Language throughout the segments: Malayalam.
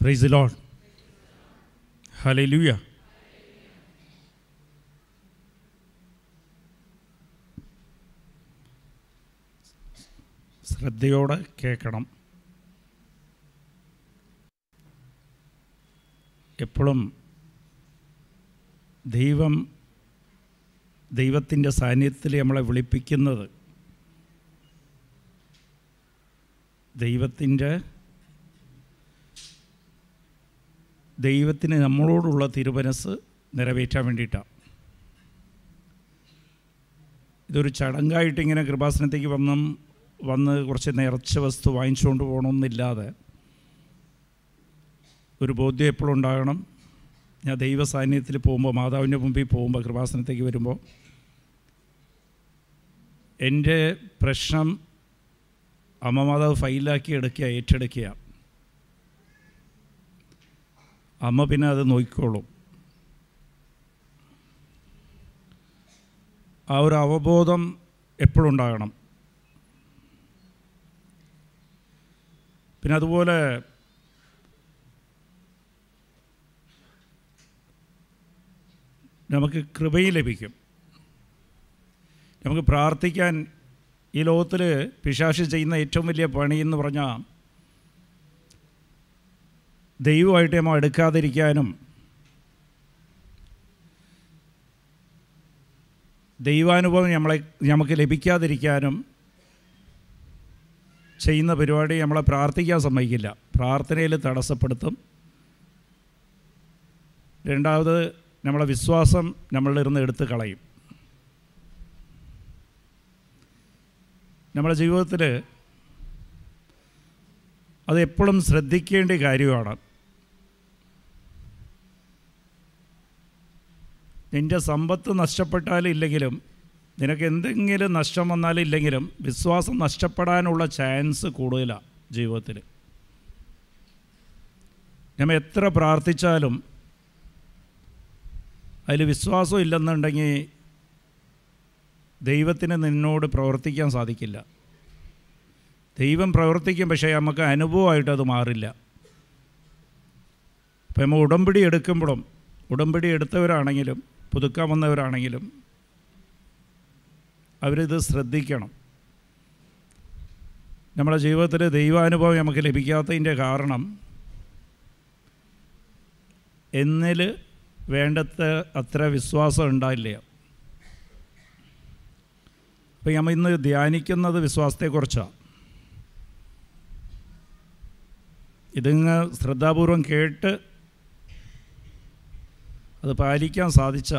പ്രൈസ് ദി ലോഡ് ഹല്ലേലൂയ ശ്രദ്ധയോടെ കേൾക്കണം. എപ്പോഴും ദൈവം ദൈവത്തിന്റെ സാന്നിധ്യത്തിൽ നമ്മളെ വിളിപ്പിക്കുന്നത് ദൈവത്തിന്റെ ദൈവത്തിന് നമ്മളോടുള്ള തിരുമനസ് നിറവേറ്റാൻ വേണ്ടിയിട്ടാണ് ഇതൊരു ചടങ്ങായിട്ട് ഇങ്ങനെ കൃപാസനത്തേക്ക് വന്നും വന്ന് കുറച്ച് നിറച്ച വസ്തു വാങ്ങിച്ചുകൊണ്ട് പോകണമെന്നില്ലാതെ ഒരു ബോധ്യം എപ്പോഴും ഉണ്ടാകണം. ഞാൻ ദൈവ സാന്നിധ്യത്തിൽ പോകുമ്പോൾ മാതാവിന്റെ മുമ്പിൽ പോകുമ്പോൾ കൃപാസനത്തേക്ക് വരുമ്പോൾ എന്റെ പ്രശ്നം അമ്മ മാതാവ് ഫൈലാക്കി എടുക്കുക ഏറ്റെടുക്കുക. അമ്മ പിന്നെ അത് നോക്കിക്കോളും. ആ ഒരു അവബോധം എപ്പോഴും ഉണ്ടാകണം. പിന്നെ അതുപോലെ നമുക്ക് കൃപയും ലഭിക്കും. നമുക്ക് പ്രാർത്ഥിക്കാൻ ഈ ലോകത്തിൽ പിശാശി ചെയ്യുന്ന ഏറ്റവും വലിയ പണി എന്ന് പറഞ്ഞാൽ ദൈവമായിട്ട് നമ്മൾ എടുക്കാതിരിക്കാനും ദൈവാനുഭവം നമ്മളെ നമുക്ക് ലഭിക്കാതിരിക്കാനും ചെയ്യുന്ന പരിപാടി നമ്മളെ പ്രാർത്ഥിക്കാൻ സമ്മതിക്കില്ല. പ്രാർത്ഥനയിൽ തടസ്സപ്പെടുത്തും. രണ്ടാമത് നമ്മളെ വിശ്വാസം നമ്മളിൽ ഇരുന്ന് എടുത്ത് കളയും. നമ്മുടെ ജീവിതത്തിൽ അത് എപ്പോഴും ശ്രദ്ധിക്കേണ്ട കാര്യമാണ്. നിന്റെ സമ്പത്ത് നഷ്ടപ്പെട്ടാലും ഇല്ലെങ്കിലും നിനക്ക് എന്തെങ്കിലും നഷ്ടം വന്നാലും ഇല്ലെങ്കിലും വിശ്വാസം നഷ്ടപ്പെടാനുള്ള ചാൻസ് കൂടുതലാണ് ജീവിതത്തിൽ. നമ്മൾ എത്ര പ്രാർത്ഥിച്ചാലും അതിൽ വിശ്വാസം ഇല്ലെന്നുണ്ടെങ്കിൽ ദൈവത്തിന് നിന്നോട് പ്രവർത്തിക്കാൻ സാധിക്കില്ല. ദൈവം പ്രവർത്തിക്കും പക്ഷേ നമുക്ക് അനുഭവമായിട്ട് അത് മാറില്ല. അപ്പം നമ്മൾ ഉടമ്പടി എടുക്കുമ്പോഴും ഉടമ്പടി എടുത്തവരാണെങ്കിലും പുതുക്കാൻ വന്നവരാണെങ്കിലും അവരിത് ശ്രദ്ധിക്കണം. നമ്മുടെ ജീവിതത്തിൽ ദൈവാനുഭവം നമുക്ക് ലഭിക്കാത്തതിന്റെ കാരണം എന്നിൽ വേണ്ടത്ര അത്ര വിശ്വാസം ഉണ്ടായില്ല. അപ്പം നമ്മൾ ഇന്ന് ധ്യാനിക്കുന്നത് വിശ്വാസത്തെക്കുറിച്ചാണ് ഇതിങ്ങ് ശ്രദ്ധാപൂർവം കേട്ട് അത് പാലിക്കാൻ സാധിച്ച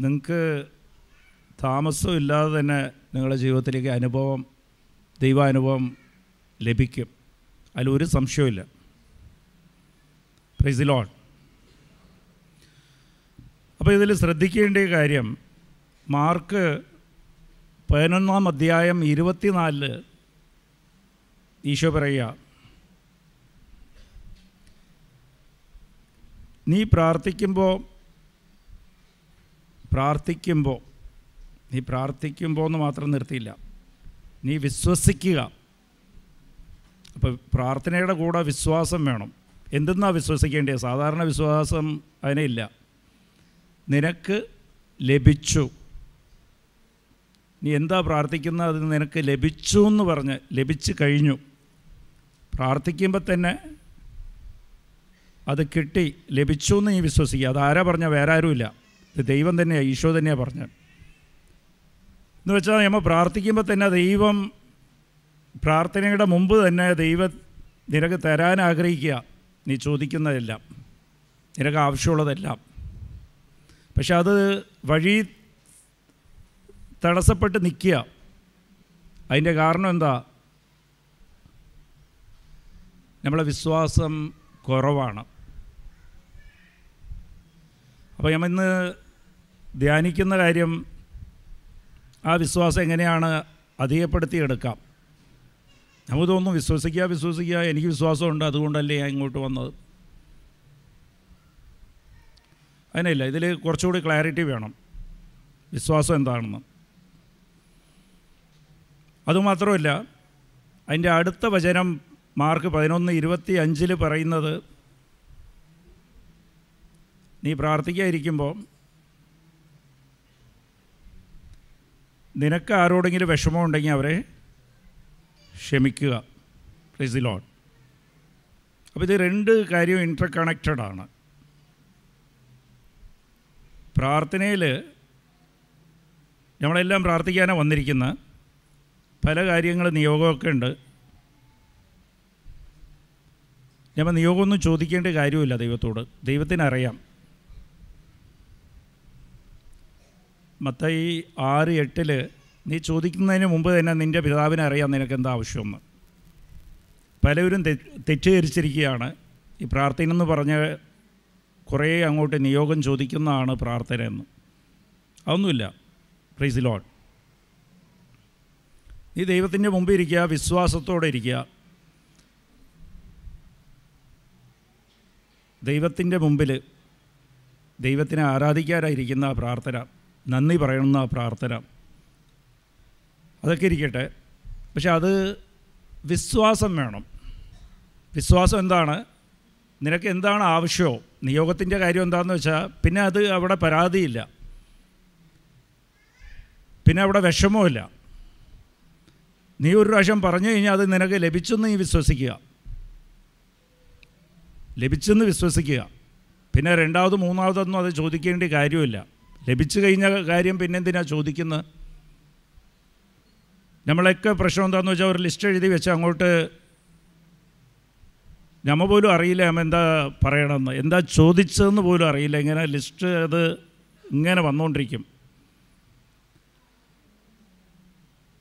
നിങ്ങൾക്ക് താമസം ഇല്ലാതെ തന്നെ നിങ്ങളുടെ ജീവിതത്തിലേക്ക് അനുഭവം ദൈവാനുഭവം ലഭിക്കും. അതിലൊരു സംശയമില്ല പ്രൈസ് ലോൺ അപ്പോൾ ഇതിൽ ശ്രദ്ധിക്കേണ്ട കാര്യം മാർക്ക് പതിനൊന്നാം അധ്യായം ഇരുപത്തിനാലിൽ ഈശോ പറയുക നീ പ്രാർത്ഥിക്കുമ്പോൾ പ്രാർത്ഥിക്കുമ്പോൾ നീ പ്രാർത്ഥിക്കുമ്പോൾ എന്ന് മാത്രം നിർത്തിയില്ല. നീ വിശ്വസിക്കുക. അപ്പോൾ പ്രാർത്ഥനയുടെ കൂടെ വിശ്വാസം വേണം. എന്തെന്നാണ് വിശ്വസിക്കേണ്ടത് സാധാരണ വിശ്വാസം അതിനില്ല നിനക്ക് ലഭിച്ചു. നീ എന്താ പ്രാർത്ഥിക്കുന്നത് അത് നിനക്ക് ലഭിച്ചു എന്ന് പറഞ്ഞ് ലഭിച്ചു കഴിഞ്ഞു. പ്രാർത്ഥിക്കുമ്പോൾ തന്നെ അത് കിട്ടി. ലഭിച്ചു എന്ന് നീ വിശ്വസിക്കുക. അത് ആരാ പറഞ്ഞ? വേറെ ആരുമില്ല. ഇത് ദൈവം തന്നെയാണ് ഈശോ തന്നെയാണ് പറഞ്ഞത്. എന്ന് വെച്ചാൽ നമ്മൾ പ്രാർത്ഥിക്കുമ്പോൾ തന്നെ ദൈവം പ്രാർത്ഥനയുടെ മുമ്പ് തന്നെ ദൈവം നിനക്ക് തരാൻ ആഗ്രഹിക്കുക. നീ ചോദിക്കുന്നതെല്ലാം. നിനക്ക് ആവശ്യമുള്ളതെല്ലാം. പക്ഷെ അത് വഴി തടസ്സപ്പെട്ട് നിൽക്കുക. അതിന്റെ കാരണം എന്താ? നമ്മളെ വിശ്വാസം കുറവാണ്. അപ്പോൾ നമ്മൾ ഇന്ന് ധ്യാനിക്കുന്ന കാര്യം ആ വിശ്വാസം എങ്ങനെയാണ് അധികപ്പെടുത്തിയെടുക്കാം നമുക്ക് തോന്നുന്നു വിശ്വസിക്കുക വിശ്വസിക്കുക എനിക്ക് വിശ്വാസമുണ്ട് അതുകൊണ്ടല്ലേ ഞാൻ ഇങ്ങോട്ട് വന്നത്. അതിനില്ല ഇതിൽ കുറച്ചുകൂടി ക്ലാരിറ്റി വേണം. വിശ്വാസം എന്താണെന്ന്. അതുമാത്രമല്ല അതിന്റെ അടുത്ത വചനം മാർക്ക് പതിനൊന്ന് ഇരുപത്തി അഞ്ചിൽ പറയുന്നത് നീ പ്രാർത്ഥിക്കാതിരിക്കുമ്പോൾ നിനക്ക് ആരോടെങ്കിലും വിഷമം ഉണ്ടെങ്കിൽ അവരെ ക്ഷമിക്കുക. പ്ലീസ് ലോൺ അപ്പോൾ ഇത് രണ്ട് കാര്യവും ഇന്റർ കണക്റ്റഡ് ആണ്. പ്രാർത്ഥനയിൽ നമ്മളെല്ലാം പ്രാർത്ഥിക്കാനാണ് വന്നിരിക്കുന്ന. പല കാര്യങ്ങൾ നിയോഗമൊക്കെ ഉണ്ട്. നമ്മൾ നിയോഗമൊന്നും ചോദിക്കേണ്ട കാര്യമില്ല ദൈവത്തോട്. ദൈവത്തിനറിയാം. മത്തായി ആറ് എട്ടിൽ നീ ചോദിക്കുന്നതിന് മുമ്പ് തന്നെ നിന്റെ പിതാവിനെ അറിയാം നിനക്ക് എന്താ ആവശ്യമെന്ന്. പലവരും തെറ്റിദ്ധരിച്ചിരിക്കുകയാണ്. ഈ പ്രാർത്ഥന എന്ന് പറഞ്ഞ് കുറേ അങ്ങോട്ട് നിയോഗം ചോദിക്കുന്നതാണ് പ്രാർത്ഥന എന്ന്. അതൊന്നുമില്ല. പ്രൈസ് ലോഡ് നീ ദൈവത്തിന്റെ മുമ്പിൽ ഇരിക്കുക വിശ്വാസത്തോടെ ഇരിക്കുക. ദൈവത്തിന്റെ മുമ്പിൽ ദൈവത്തിനെ ആരാധിക്കാനായിരിക്കുന്ന പ്രാർത്ഥന നന്ദി പറയണമെന്ന പ്രാർത്ഥന. അതൊക്കെ ഇരിക്കട്ടെ. പക്ഷെ അത് വിശ്വാസം വേണം. വിശ്വാസം എന്താണ്? നിനക്ക് എന്താണ് ആവശ്യമോ? നിയോഗത്തിന്റെ കാര്യം എന്താണെന്ന് വെച്ചാൽ പിന്നെ അത് അവിടെ പരാതിയില്ല. പിന്നെ അവിടെ വിഷമവുമില്ല നീ ഒരു പ്രാവശ്യം പറഞ്ഞു കഴിഞ്ഞാൽ അത് നിനക്ക് ലഭിച്ചെന്ന് നീ വിശ്വസിക്കുക. ലഭിച്ചെന്ന് വിശ്വസിക്കുക. പിന്നെ രണ്ടാമത് മൂന്നാമതൊന്നും അത് ചോദിക്കേണ്ട കാര്യമില്ല ലഭിച്ചു കഴിഞ്ഞ കാര്യം പിന്നെന്തിനാ ചോദിക്കുന്നത് നമ്മളൊക്കെ പ്രശ്നം എന്താണെന്ന് വെച്ചാൽ ഒരു ലിസ്റ്റ് എഴുതി വെച്ച് അങ്ങോട്ട് നമ്മ പോലും അറിയില്ല നമ്മ എന്താ പറയണമെന്ന് എന്താ ചോദിച്ചതെന്ന് പോലും അറിയില്ല. ഇങ്ങനെ ലിസ്റ്റ് അത് ഇങ്ങനെ വന്നുകൊണ്ടിരിക്കും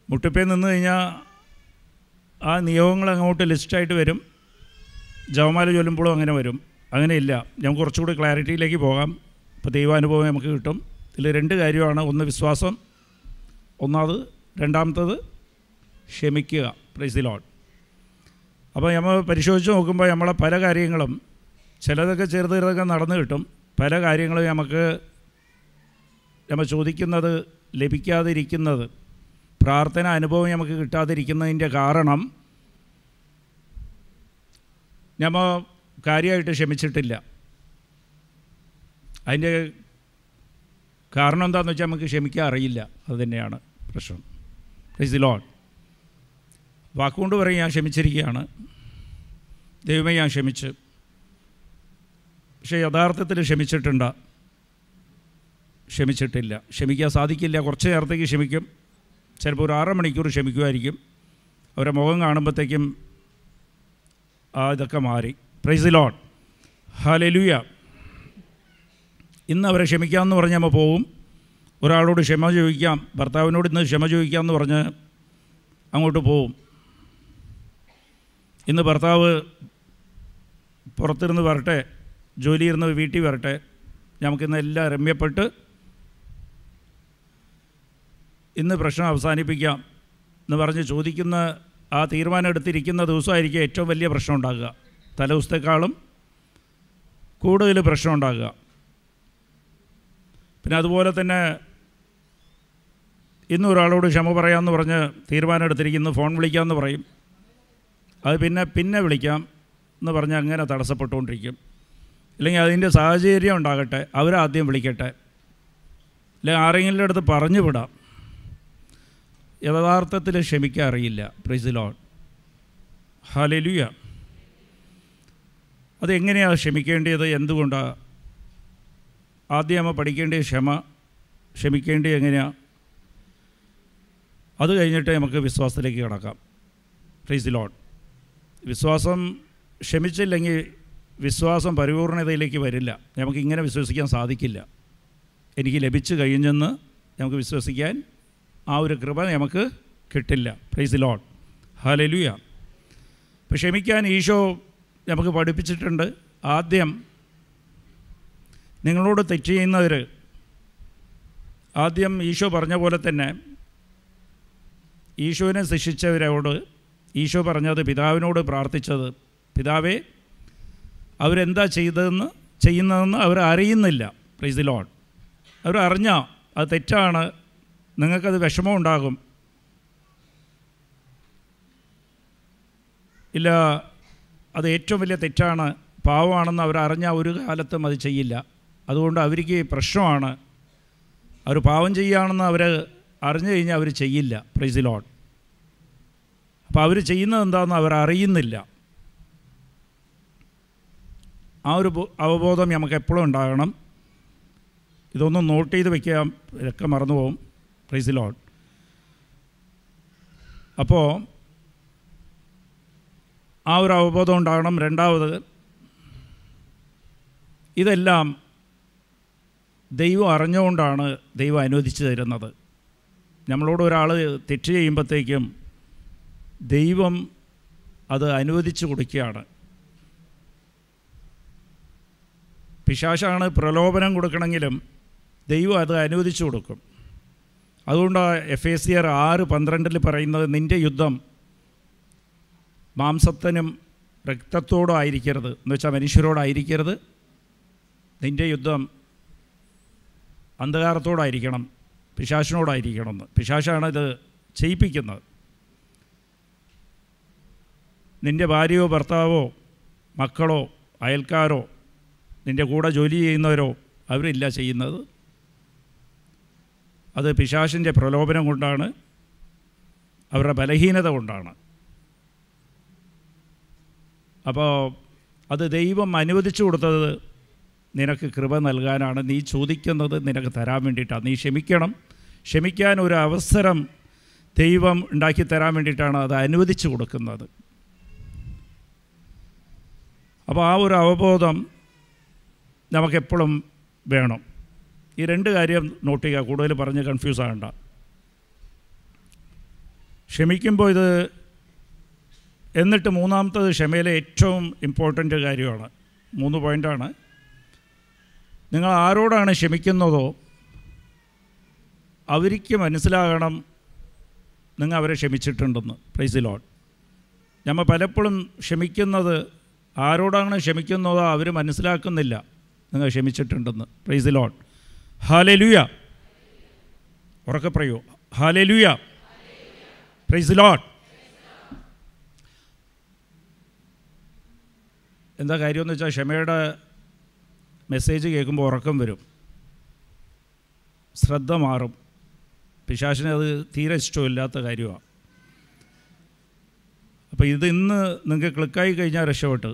മുട്ടിപ്പേ നിന്ന് കഴിഞ്ഞാൽ ആ നിയമങ്ങൾ അങ്ങോട്ട് ലിസ്റ്റായിട്ട് വരും. ജവമാല ചൊല്ലുമ്പോഴും അങ്ങനെ വരും. അങ്ങനെയില്ല ഞാൻ കുറച്ചുകൂടി ക്ലാരിറ്റിയിലേക്ക് പോകാം. ഇപ്പോൾ ദൈവാനുഭവം നമുക്ക് കിട്ടും. ഇതിൽ രണ്ട് കാര്യമാണ്. ഒന്ന് വിശ്വാസം ഒന്നാമത് രണ്ടാമത്തത് ക്ഷമിക്കുക. പ്രൈസ് ദി ലോഡ് അപ്പോൾ നമ്മൾ പരിശോധിച്ച് നോക്കുമ്പോൾ നമ്മളെ പല കാര്യങ്ങളും ചിലതൊക്കെ ചെറുത് ചെറുതൊക്കെ നടന്നു കിട്ടും. പല കാര്യങ്ങളും നമുക്ക് നമ്മൾ ചോദിക്കുന്നത് ലഭിക്കാതിരിക്കുന്നത് പ്രാർത്ഥന അനുഭവം നമുക്ക് കിട്ടാതിരിക്കുന്നതിന്റെ കാരണം നമ്മൾ കാര്യമായിട്ട് ക്ഷമിച്ചിട്ടില്ല. അതിന്റെ കാരണം എന്താണെന്ന് വെച്ചാൽ നമുക്ക് ക്ഷമിക്കാൻ അറിയില്ല. അത് തന്നെയാണ് പ്രശ്നം. പ്ലീസ് ദി ലോഡ് വാക്കുകൊണ്ട് പറയും ഞാൻ ക്ഷമിച്ചിരിക്കുകയാണ്. ദൈവമേ ഞാൻ ക്ഷമിച്ച്. പക്ഷേ യഥാർത്ഥത്തിൽ ക്ഷമിച്ചിട്ടുണ്ട് ക്ഷമിച്ചിട്ടില്ല. ക്ഷമിക്കാൻ സാധിക്കില്ല. കുറച്ച് നേരത്തേക്ക് ക്ഷമിക്കും. ചിലപ്പോൾ ഒരു ആറ് മണിക്കൂർ ക്ഷമിക്കുമായിരിക്കും. അവരെ മുഖം കാണുമ്പോഴത്തേക്കും ആ ഇതൊക്കെ മാറി. പ്രൈസ് ലോൺ ഹാലലുയ ഇന്ന് അവരെ ക്ഷമിക്കാമെന്ന് പറഞ്ഞ് നമ്മൾ പോവും. ഒരാളോട് ക്ഷമ ചോദിക്കാം. ഭർത്താവിനോട് ഇന്ന് ക്ഷമ ചോദിക്കാമെന്ന് പറഞ്ഞ് അങ്ങോട്ട് പോവും. ഇന്ന് ഭർത്താവ് പുറത്തിരുന്ന് വരട്ടെ ജോലി ഇരുന്ന് വീട്ടിൽ വരട്ടെ. നമുക്കിന്ന് എല്ലാം രമ്യപ്പെട്ട് ഇന്ന് പ്രശ്നം അവസാനിപ്പിക്കാം എന്ന് പറഞ്ഞ് ചോദിക്കുന്ന ആ തീരുമാനം എടുത്തിരിക്കുന്ന ദിവസമായിരിക്കും ഏറ്റവും വലിയ പ്രശ്നം ഉണ്ടാകുക. തലേദിവസത്തെക്കാളും കൂടുതൽ പ്രശ്നം ഉണ്ടാകുക. പിന്നെ അതുപോലെ തന്നെ ഇന്ന് ഒരാളോട് ക്ഷമ പറയാമെന്ന് പറഞ്ഞ് തീരുമാനം എടുത്തിരിക്കുന്നു ഫോൺ വിളിക്കാമെന്ന് പറയും. അത് പിന്നെ പിന്നെ വിളിക്കാം എന്ന് പറഞ്ഞ് അങ്ങനെ തടസ്സപ്പെട്ടുകൊണ്ടിരിക്കും. അല്ലെങ്കിൽ അതിന്റെ സാഹചര്യം ഉണ്ടാകട്ടെ. അവരാദ്യം വിളിക്കട്ടെ. അല്ലെങ്കിൽ ആരെങ്കിലും അടുത്ത് പറഞ്ഞു വിടാം. യഥാർത്ഥത്തിൽ ക്ഷമിക്കാൻ അറിയില്ല. പ്രിസിലോൺ ഹാലലുയ അതെങ്ങനെയാണ് ക്ഷമിക്കേണ്ടത്? എന്തുകൊണ്ടാണ് ആദ്യം നമ്മൾ പഠിക്കേണ്ടത് ക്ഷമ ക്ഷമിക്കേണ്ടത് എങ്ങനെയാണ് അത് കഴിഞ്ഞിട്ട് നമുക്ക് വിശ്വാസത്തിലേക്ക് കിടക്കാം. പ്ലീസ് ലോൺ വിശ്വാസം ക്ഷമിച്ചില്ലെങ്കിൽ വിശ്വാസം പരിപൂർണതയിലേക്ക് വരില്ല. നമുക്ക് ഇങ്ങനെ വിശ്വസിക്കാൻ സാധിക്കില്ല. എനിക്ക് ലഭിച്ചു കഴിഞ്ഞെന്ന് നമുക്ക് വിശ്വസിക്കാൻ ആ ഒരു കൃപ നമുക്ക് കിട്ടില്ല. പ്രൈസ് ലോൺ ഹാലലുയ അപ്പോൾ ക്ഷമിക്കാൻ ഈശോ നമുക്ക് പഠിപ്പിച്ചിട്ടുണ്ട്. ആദ്യം നിങ്ങളോട് തെറ്റ് ചെയ്യുന്നവർ ആദ്യം ഈശോ പറഞ്ഞ പോലെ തന്നെ ഈശോവിനെ ശിക്ഷിച്ചവരോട് ഈശോ പറഞ്ഞത് പിതാവിനോട് പ്രാർത്ഥിച്ചത് പിതാവേ അവരെന്താ ചെയ്തതെന്ന് ചെയ്യുന്നതെന്ന് അവർ അറിയുന്നില്ല. പ്രൈസ് ദി ലോഡ് അവർ അറിഞ്ഞാൽ അത് തെറ്റാണ് നിങ്ങൾക്കത് വിഷമം ഉണ്ടാകും. ഇല്ല അത് ഏറ്റവും വലിയ തെറ്റാണ്. പാവമാണെന്ന് അവർ അറിഞ്ഞാൽ ഒരു കാലത്തും അത് ചെയ്യില്ല. അതുകൊണ്ട് അവർക്ക് പ്രശ്നമാണ്. അവർ പാവം ചെയ്യുകയാണെന്ന് അവർ അറിഞ്ഞു കഴിഞ്ഞാൽ അവർ ചെയ്യില്ല. പ്രൈസ് അപ്പോൾ അവർ ചെയ്യുന്നത് എന്താണെന്ന് അവർ അറിയുന്നില്ല. ആ ഒരു അവബോധം നമുക്ക് എപ്പോഴും ഉണ്ടാകണം. ഇതൊന്നും നോട്ട് ചെയ്ത് വയ്ക്കുക ഒക്കെ മറന്നു പോകും. പ്രൈസ് അപ്പോൾ ആ ഒരു അവബോധം ഉണ്ടാകണം. രണ്ടാമത് ഇതെല്ലാം ദൈവം അറിഞ്ഞുകൊണ്ടാണ് ദൈവം അനുവദിച്ചു തരുന്നത്. നമ്മളോട് ഒരാൾ തെറ്റ് ചെയ്യുമ്പോഴത്തേക്കും ദൈവം അത് അനുവദിച്ചു കൊടുക്കുകയാണ്. പിശാശാണ് പ്രലോഭനം കൊടുക്കണമെങ്കിലും ദൈവം അത് അനുവദിച്ചു കൊടുക്കും. അതുകൊണ്ടാണ് എഫ് എ സി ആർ ആറ് പന്ത്രണ്ടിൽ പറയുന്നത് നിന്റെ യുദ്ധം മാംസത്തിനും രക്തത്തോടും ആയിരിക്കരുത്. എന്ന് വെച്ചാൽ മനുഷ്യരോടായിരിക്കരുത്. നിന്റെ യുദ്ധം അന്ധകാരത്തോടായിരിക്കണം പിശാശിനോടായിരിക്കണം എന്ന് ഇത് ചെയ്യിപ്പിക്കുന്നത്. നിന്റെ ഭാര്യയോ ഭർത്താവോ മക്കളോ അയൽക്കാരോ നിന്റെ കൂടെ ജോലി ചെയ്യുന്നവരോ അവരില്ല ചെയ്യുന്നത്. അത് പിശാശിന്റെ പ്രലോഭനം കൊണ്ടാണ് അവരുടെ ബലഹീനത കൊണ്ടാണ്. അപ്പോൾ അത് ദൈവം അനുവദിച്ചു കൊടുത്തത് നിനക്ക് കൃപ നൽകാനാണ്. നീ ചോദിക്കുന്നത് നിനക്ക് തരാൻ വേണ്ടിയിട്ടാണ്. നീ ക്ഷമിക്കണം. ക്ഷമിക്കാൻ ഒരു അവസരം ദൈവം ഉണ്ടാക്കി തരാൻ വേണ്ടിയിട്ടാണ് അത് അനുവദിച്ചു കൊടുക്കുന്നത്. അപ്പോൾ ആ ഒരു അവബോധം നമുക്കെപ്പോഴും വേണം. ഈ രണ്ട് കാര്യം നോട്ട് ചെയ്യുക. കൂടുതൽ പറഞ്ഞ് കൺഫ്യൂസ് ആകണ്ട. ക്ഷമിക്കുമ്പോൾ ഇത് എന്നിട്ട് മൂന്നാമത്തത് ക്ഷമയിലെ ഏറ്റവും ഇമ്പോർട്ടന്റ് കാര്യമാണ്. മൂന്ന് പോയിന്റാണ് നിങ്ങൾ ആരോടാണ് ക്ഷമിക്കുന്നതോ അവർക്ക് മനസ്സിലാകണം നിങ്ങൾ അവരെ ക്ഷമിച്ചിട്ടുണ്ടെന്ന്. പ്രൈസ് ലോഡ് നമ്മൾ പലപ്പോഴും ക്ഷമിക്കുന്നത് ആരോടാണ് ക്ഷമിക്കുന്നതോ അവർ മനസ്സിലാക്കുന്നില്ല. നിങ്ങൾ ക്ഷമിച്ചിട്ടുണ്ടെന്ന്. പ്രൈസ് ലോഡ് ഹാലലുയ ഉറക്കെ പറയൂ. ഹാലലുയ പ്രൈസ് ലോഡ് എന്താ കാര്യമെന്ന് വെച്ചാൽ ക്ഷമയുടെ മെസ്സേജ് കേൾക്കുമ്പോൾ ഉറക്കം വരും. ശ്രദ്ധ മാറും. പിശാശിന് അത് തീരെ ഇഷ്ടമില്ലാത്ത കാര്യമാണ് അപ്പോൾ ഇത് ഇന്ന് നിങ്ങൾക്ക് ക്ലിക്കായി കഴിഞ്ഞാൽ രക്ഷപ്പെട്ട്.